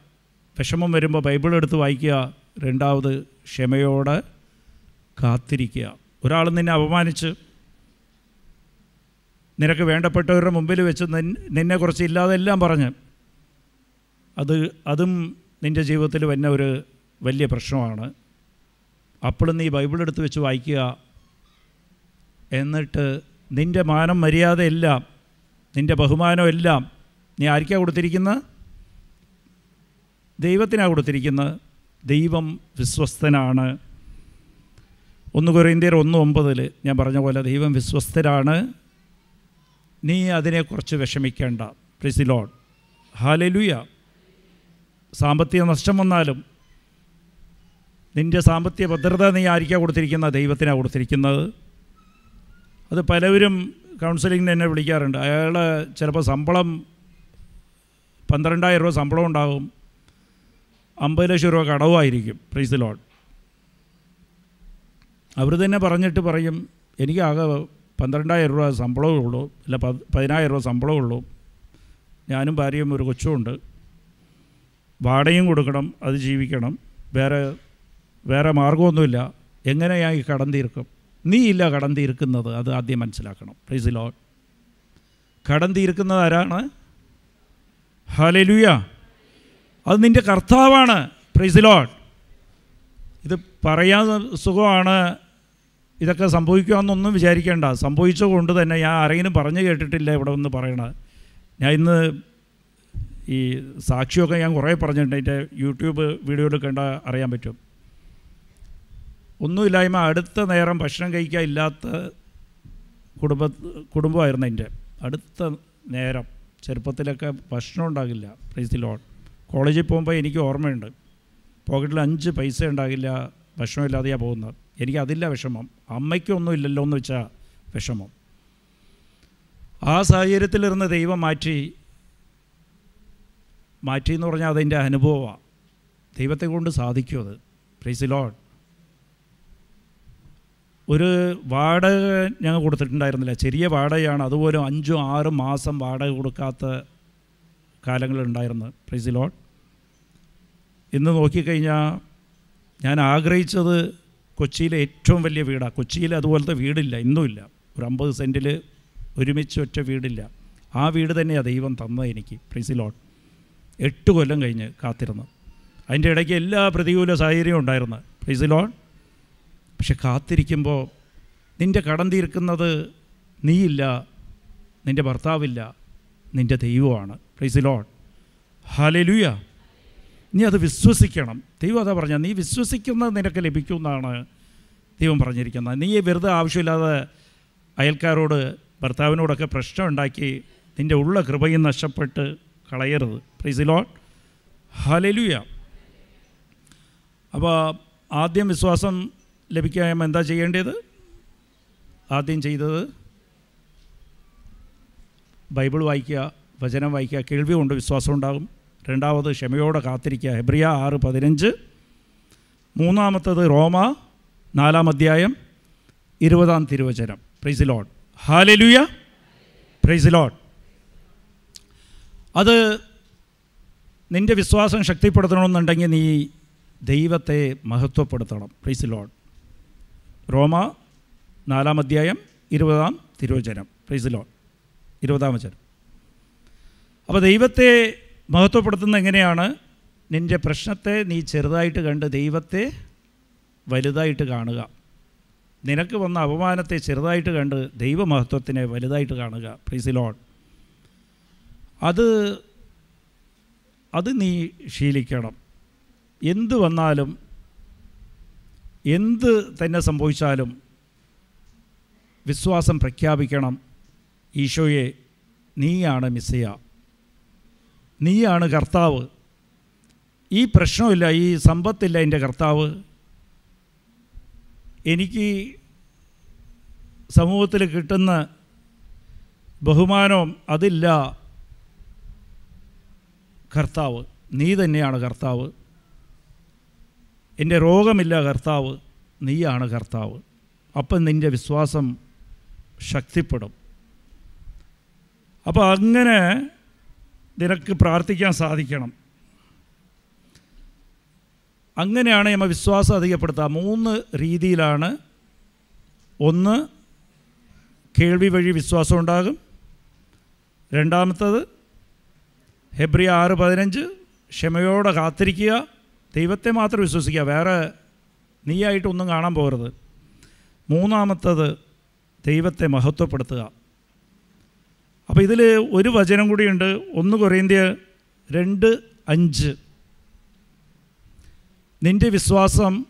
വിഷമം വരുമ്പോൾ ബൈബിൾ എടുത്ത് വായിക്കുക. രണ്ടാമത് ക്ഷമയോടെ കാത്തിരിക്കുക. ഒരാൾ നിന്നെ അപമാനിച്ച് നിനക്ക് വേണ്ടപ്പെട്ടവരുടെ മുമ്പിൽ വെച്ച് നിന്നെ നിന്നെക്കുറിച്ച് ഇല്ലാതെല്ലാം പറഞ്ഞ് അത് അതും നിന്റെ ജീവിതത്തിൽ വന്ന ഒരു വലിയ പ്രശ്നമാണ്. അപ്പോഴും നീ ബൈബിൾ എടുത്ത് വെച്ച് വായിക്കുക. എന്നിട്ട് നിന്റെ മാനം മര്യാദയെല്ലാം നിന്റെ ബഹുമാനം എല്ലാം നീ ആർക്കാണ് കൊടുത്തിരിക്കുന്നത്? ദൈവത്തിനാണ് കൊടുത്തിരിക്കുന്നത്. ദൈവം വിശ്വസ്തനാണ്. ഒന്ന് കുറേന്ത്യർ ഒന്ന് ഒമ്പതിൽ ഞാൻ പറഞ്ഞ പോലെ ദൈവം വിശ്വസ്തരാണ്. നീ അതിനെക്കുറിച്ച് വിഷമിക്കേണ്ട. പ്രിസിലോഡ് ഹാലലുയ സാമ്പത്തിക നഷ്ടം വന്നാലും നിന്റെ സാമ്പത്തിക ഭദ്രത നീ ആയിരിക്കാം കൊടുത്തിരിക്കുന്ന ദൈവത്തിനാണ് കൊടുത്തിരിക്കുന്നത്. അത് പലവരും കൗൺസിലിങ്ങിന് എന്നെ വിളിക്കാറുണ്ട്. അയാൾ ചിലപ്പോൾ ശമ്പളം പന്ത്രണ്ടായിരം രൂപ ശമ്പളം ഉണ്ടാകും അമ്പത് ലക്ഷം രൂപ കടവുമായിരിക്കും. പ്രൈസ് ലോഡ് അവർ തന്നെ പറഞ്ഞിട്ട് പറയും എനിക്കാകെ പന്ത്രണ്ടായിരം രൂപ ശമ്പളമേ ഉള്ളൂ അല്ല പത് പതിനായിരം രൂപ ശമ്പളമേ ഉള്ളൂ. ഞാനും ഭാര്യയും ഒരു കൊച്ചുമുണ്ട്. വാടകയും കൊടുക്കണം അത് ജീവിക്കണം. വേറെ വേറെ മാർഗമൊന്നുമില്ല എങ്ങനെയാ ഈ കടം തീർക്കും? നീ ഇല്ല കടം തീർക്കുന്നത് അത് ആദ്യം മനസ്സിലാക്കണം. പ്ലീസ് ലോ കടം തീർക്കുന്നത് ആരാണ്? ഹലലുയ അത് നിന്റെ കർത്താവാണ്. പ്രൈസ് ലോഡ് ഇത് പറയാൻ സുഖമാണ്. ഇതൊക്കെ സംഭവിക്കുമെന്നൊന്നും വിചാരിക്കേണ്ട. സംഭവിച്ചതുകൊണ്ട് തന്നെ ഞാൻ ആരെങ്കിലും പറഞ്ഞു കേട്ടിട്ടില്ല ഇവിടെ ഒന്ന് പറയണത്. ഞാൻ ഇന്ന് ഈ സാക്ഷിയൊക്കെ ഞാൻ കുറേ പറഞ്ഞിട്ടുണ്ട്. എന്റെ യൂട്യൂബ് വീഡിയോയിൽ കണ്ട അറിയാൻ പറ്റും. ഒന്നുമില്ലായ്മ അടുത്ത നേരം ഭക്ഷണം കഴിക്കാൻ ഇല്ലാത്ത കുടുംബ കുടുംബമായിരുന്നു എന്റെ. അടുത്ത നേരം ചെറുപ്പത്തിലൊക്കെ ഭക്ഷണം ഉണ്ടാകില്ല. പ്രൈസ് ലോൺ കോളേജിൽ പോകുമ്പോൾ എനിക്ക് ഓർമ്മയുണ്ട്. പോക്കറ്റിൽ അഞ്ച് പൈസ ഉണ്ടാകില്ല. ഭക്ഷണമില്ലാതെയാണ് പോകുന്നത്. എനിക്ക് അതില്ല വിഷമം. അമ്മയ്ക്കൊന്നും ഇല്ലല്ലോ എന്ന് വെച്ചാൽ വിഷമം. ആ സാഹചര്യത്തിലിരുന്ന് ദൈവം മാറ്റി മാറ്റി എന്ന് പറഞ്ഞാൽ അതിന്റെ അനുഭവമാണ് ദൈവത്തെ കൊണ്ട് സാധിക്കും അത്. പ്രൈസ് ലോഡ് ഒരു വാടക ഞങ്ങൾ കൊടുത്തിട്ടുണ്ടായിരുന്നില്ല. ചെറിയ വാടകയാണ്. അതുപോലെ അഞ്ചും ആറും മാസം വാടക കൊടുക്കാത്ത കാലങ്ങളുണ്ടായിരുന്നു പ്രൈസ് ലോഡ് ഇന്ന് നോക്കിക്കഴിഞ്ഞാൽ ഞാൻ ആഗ്രഹിച്ചത് കൊച്ചിയിലെ ഏറ്റവും വലിയ വീടാണ് കൊച്ചിയിൽ അതുപോലത്തെ വീടില്ല ഇന്നുമില്ല ഒരു അമ്പത് സെന്റിൽ ഒരുമിച്ച് ഒറ്റ വീടില്ല. ആ വീട് തന്നെയാണ് ദൈവം തന്നത് എനിക്ക് പ്രൈസ് ലോൺ എട്ട് കൊല്ലം കഴിഞ്ഞ് കാത്തിരുന്നു. അതിന്റെ ഇടയ്ക്ക് എല്ലാ പ്രതികൂല സാഹചര്യവും ഉണ്ടായിരുന്നു. പ്രിസിലോൺ ലോൺ പക്ഷെ കാത്തിരിക്കുമ്പോൾ നിന്റെ കടം തീർക്കുന്നത് നീയില്ല നിന്റെ ഭർത്താവില്ല നിന്റെ ദൈവമാണ്. പ്രൈസ് ലോൺ ഹാലലുയ നീ അത് വിശ്വസിക്കണം. ദൈവം അതാ പറഞ്ഞാൽ നീ വിശ്വസിക്കുന്നത് നിനക്ക് ലഭിക്കുമെന്നാണ് ദൈവം പറഞ്ഞിരിക്കുന്നത്. നീ വെറുതെ ആവശ്യമില്ലാതെ അയൽക്കാരോട് ഭർത്താവിനോടൊക്കെ പ്രശ്നം ഉണ്ടാക്കി നിന്റെ ഉള്ള കൃപയും നഷ്ടപ്പെട്ട് കളയരുത്. പ്രൈസ് ഹലലുയ ഹാലലുയ അപ്പോൾ ആദ്യം വിശ്വാസം ലഭിക്കാൻ എന്താ ചെയ്യേണ്ടത്? ആദ്യം ചെയ്തത് ബൈബിൾ വായിക്കുക വചനം വായിക്കുക കേൾവി കൊണ്ട് വിശ്വാസം ഉണ്ടാകും. രണ്ടാമത് ക്ഷമയോടെ കാത്തിരിക്കുക. ഹെബ്രിയ ആറ് പതിനഞ്ച്. മൂന്നാമത്തത് റോമ നാലാം അധ്യായം ഇരുപതാം തിരുവചനം. Praise Lord hallelujah praise Lord അത് നിന്റെ വിശ്വാസം ശക്തിപ്പെടുത്തണമെന്നുണ്ടെങ്കിൽ നീ ദൈവത്തെ മഹത്വപ്പെടുത്തണം. പ്രൈസ് ലോഡ് റോമ നാലാം അധ്യായം ഇരുപതാം തിരുവചനം. പ്രൈസ് ലോഡ് ഇരുപതാം വചനം. അപ്പോൾ ദൈവത്തെ മഹത്വപ്പെടുത്തുന്നത് എങ്ങനെയാണ്? നിന്റെ പ്രശ്നത്തെ നീ ചെറുതായിട്ട് കണ്ട് ദൈവത്തെ വലുതായിട്ട് കാണുക. നിനക്ക് വന്ന അപമാനത്തെ ചെറുതായിട്ട് കണ്ട് ദൈവമഹത്വത്തിനെ വലുതായിട്ട് കാണുക. പ്ലീസ് ലോൺ അത് അത് നീ ശീലിക്കണം. എന്ത് വന്നാലും എന്ത് തന്നെ സംഭവിച്ചാലും വിശ്വാസം പ്രഖ്യാപിക്കണം. ഈശോയെ നീയാണ് മിസ്സിയ നീയാണ് കർത്താവ്. ഈ പ്രശ്നമില്ല ഈ സമ്പത്തില്ല എന്റെ കർത്താവ്. എനിക്ക് സമൂഹത്തിൽ കിട്ടുന്ന ബഹുമാനവും അതില്ല. കർത്താവ് നീ തന്നെയാണ് കർത്താവ്. എന്റെ രോഗമില്ല കർത്താവ് നീയാണ് കർത്താവ്. അപ്പം നിന്റെ വിശ്വാസം ശക്തിപ്പെടും. അപ്പോൾ അങ്ങനെ നിനക്ക് പ്രാർത്ഥിക്കാൻ സാധിക്കണം. അങ്ങനെയാണ് നമ്മൾ വിശ്വാസം അധികപ്പെടുത്തുക. മൂന്ന് രീതിയിലാണ്. ഒന്ന് കേൾവി വഴി വിശ്വാസം ഉണ്ടാകും. രണ്ടാമത്തത് ഹെബ്രിയ ആറ് പതിനഞ്ച് ക്ഷമയോടെ കാത്തിരിക്കുക. ദൈവത്തെ മാത്രം വിശ്വസിക്കുക. വേറെ നീയായിട്ടൊന്നും കാണാൻ പോകരുത്. മൂന്നാമത്തത് ദൈവത്തെ മഹത്വപ്പെടുത്തുക. അപ്പോൾ ഇതിൽ ഒരു വചനം കൂടിയുണ്ട്. ഒന്ന് കുറേന്ത്യ രണ്ട് അഞ്ച്. നിന്റെ വിശ്വാസം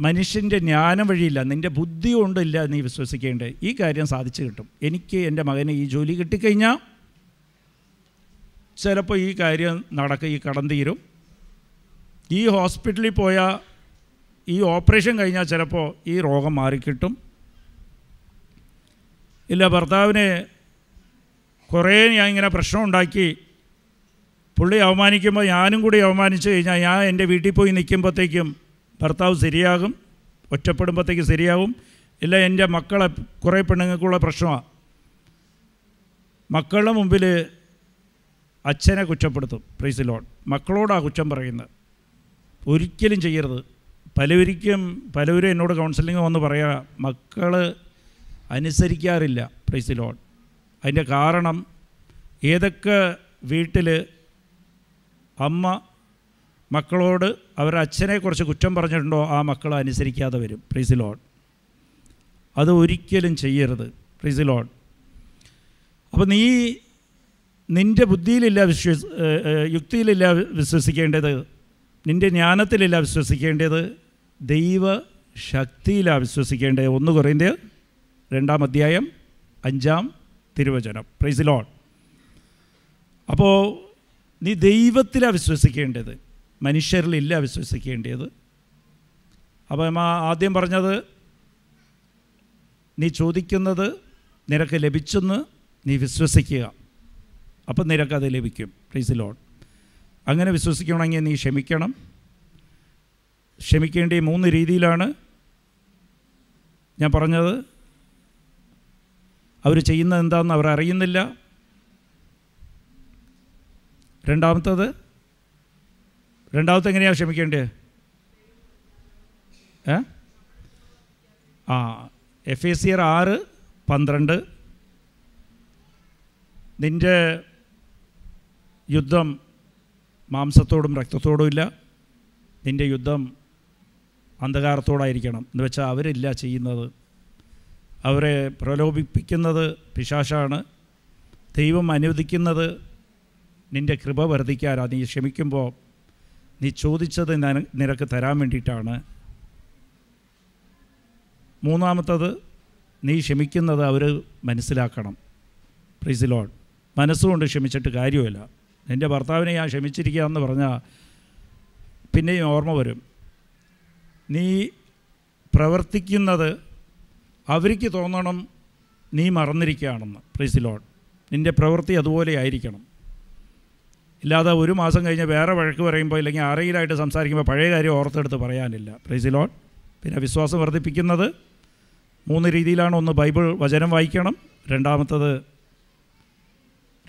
മനുഷ്യന്റെ ജ്ഞാനം വഴിയില്ല നിന്റെ ബുദ്ധി കൊണ്ടില്ല നീ വിശ്വസിക്കേണ്ടേ. ഈ കാര്യം സാധിച്ചു കിട്ടും. എനിക്ക് എന്റെ മകന് ഈ ജോലി കിട്ടിക്കഴിഞ്ഞാൽ ചിലപ്പോൾ ഈ കാര്യം നടക്കുക ഈ കടം തീരും. ഈ ഹോസ്പിറ്റലിൽ പോയാൽ ഈ ഓപ്പറേഷൻ കഴിഞ്ഞാൽ ചിലപ്പോൾ ഈ രോഗം മാറിക്കിട്ടും. ഇല്ല ഭർത്താവിന് കുറേ ഞാൻ ഇങ്ങനെ പ്രശ്നം ഉണ്ടാക്കി പുള്ളി അവമാനിക്കുമ്പോൾ ഞാനും കൂടി അവമാനിച്ചു കഴിഞ്ഞാൽ ഞാൻ എന്റെ വീട്ടിൽ പോയി നിൽക്കുമ്പോഴത്തേക്കും ഭർത്താവ് ശരിയാകും ഒറ്റപ്പെടുമ്പോഴത്തേക്ക് ശരിയാകും ഇല്ല എന്റെ മക്കളെ കുറേ പെണ്ണുങ്ങൾക്കുള്ള പ്രശ്നമാണ് മക്കളുടെ മുമ്പിൽ അച്ഛനെ കുറ്റപ്പെടുത്തും പ്രൈസ് ലോൺ. മക്കളോടാണ് കുറ്റം പറയുന്നത്. ഒരിക്കലും ചെയ്യരുത്. പലവരിക്കും പലവരും എന്നോട് കൗൺസിലിംഗ് വന്ന് പറയുക മക്കൾ അനുസരിക്കാറില്ല. പ്രൈസ് ലോൺ അതിന്റെ കാരണം ഏതൊക്കെ വീട്ടിൽ അമ്മ മക്കളോട് അവരുടെ അച്ഛനെക്കുറിച്ച് കുറ്റം പറഞ്ഞിട്ടുണ്ടോ ആ മക്കൾ അനുസരിക്കാതെ വരും. പ്രീസ് ലോൺ അത് ഒരിക്കലും ചെയ്യരുത്. പ്രീസ് ലോൺ അപ്പോൾ നീ നിന്റെ ബുദ്ധിയിലില്ല വിശ്വസ് യുക്തിയിലില്ല വിശ്വസിക്കേണ്ടത് നിന്റെ ജ്ഞാനത്തിലില്ല വിശ്വസിക്കേണ്ടത് ദൈവ ശക്തിയിലാണ് വിശ്വസിക്കേണ്ടത്. ഒന്ന് കുറേന്റെ രണ്ടാം അധ്യായം അഞ്ചാം തിരുവചനം. പ്രൈസ് ലോൺ അപ്പോൾ നീ ദൈവത്തിലാണ് വിശ്വസിക്കേണ്ടത്. മനുഷ്യരിലില്ല വിശ്വസിക്കേണ്ടത്. അപ്പോൾ ആദ്യം പറഞ്ഞത് നീ ചോദിക്കുന്നത് നിനക്ക് ലഭിച്ചെന്ന് നീ വിശ്വസിക്കുക. അപ്പം നിനക്കത് ലഭിക്കും. പ്ലീസ് ലോൺ അങ്ങനെ വിശ്വസിക്കണമെങ്കിൽ നീ ക്ഷമിക്കണം. ക്ഷമിക്കേണ്ട മൂന്ന് രീതിയിലാണ് ഞാൻ പറഞ്ഞത്. അവർ ചെയ്യുന്നത് എന്താണെന്ന് അവർ അറിയുന്നില്ല. രണ്ടാമത്തത് രണ്ടാമത്തെ എങ്ങനെയാണ് ക്ഷമിക്കേണ്ടത്? ഏ? ആ എഫ് എ സി ആർ ആറ് പന്ത്രണ്ട്. നിന്റെ യുദ്ധം മാംസത്തോടും രക്തത്തോടും ഇല്ല. നിന്റെ യുദ്ധം അന്ധകാരത്തോടായിരിക്കണം. എന്ന് വെച്ചാൽ അവരില്ല ചെയ്യുന്നത്. അവരെ പ്രലോഭിപ്പിക്കുന്നത് പിശാശാണ്. ദൈവം അനുവദിക്കുന്നത് നിന്റെ കൃപ വർദ്ധിക്കാനാണ് നീ ക്ഷമിക്കുമ്പോൾ നീ ചോദിച്ചത് നിനക്ക് തരാൻ വേണ്ടിയിട്ടാണ്. മൂന്നാമത്തത് നീ ക്ഷമിക്കുന്നത് അവർ മനസ്സിലാക്കണം. പ്രീസ് ലോഡ് മനസ്സുകൊണ്ട് ക്ഷമിച്ചിട്ട് കാര്യമില്ല എന്റെ ഭർത്താവിനെ ഞാൻ ക്ഷമിച്ചിരിക്കുക എന്ന് പറഞ്ഞാൽ പിന്നെയും ഓർമ്മ വരും. നീ പ്രവർത്തിക്കുന്നത് അവർക്ക് തോന്നണം നീ മറന്നിരിക്കുകയാണെന്ന്. പ്ലീസ് ലോഡ് നിന്റെ പ്രവൃത്തി അതുപോലെ ആയിരിക്കണം. ഇല്ലാതെ ഒരു മാസം കഴിഞ്ഞ് വേറെ വഴക്ക് പറയുമ്പോൾ ഇല്ലെങ്കിൽ ആരെങ്കിലായിട്ട് സംസാരിക്കുമ്പോൾ പഴയ കാര്യം ഓർത്തെടുത്ത് പറയാനില്ല. പ്രൈസ് ലോഡ് പിന്നെ വിശ്വാസം വർദ്ധിപ്പിക്കുന്നത് മൂന്ന് രീതിയിലാണ്. ഒന്ന് ബൈബിൾ വചനം വായിക്കണം. രണ്ടാമത്തത്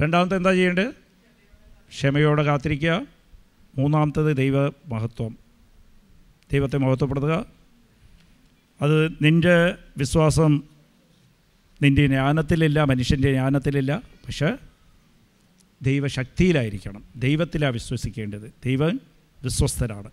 രണ്ടാമത്തെ എന്താ ചെയ്യേണ്ടത്? ക്ഷമയോടെ കാത്തിരിക്കുക. മൂന്നാമത്തത് ദൈവ മഹത്വം ദൈവത്തെ മഹത്വപ്പെടുത്തുക. അത് നിന്റെ വിശ്വാസം നിന്റെ ജ്ഞാനത്തിലില്ല മനുഷ്യന്റെ ജ്ഞാനത്തിലില്ല. പക്ഷേ ദൈവശക്തിയിലായിരിക്കണം. ദൈവത്തിലാണ് വിശ്വസിക്കേണ്ടത്. ദൈവം വിശ്വസ്തനാണ്.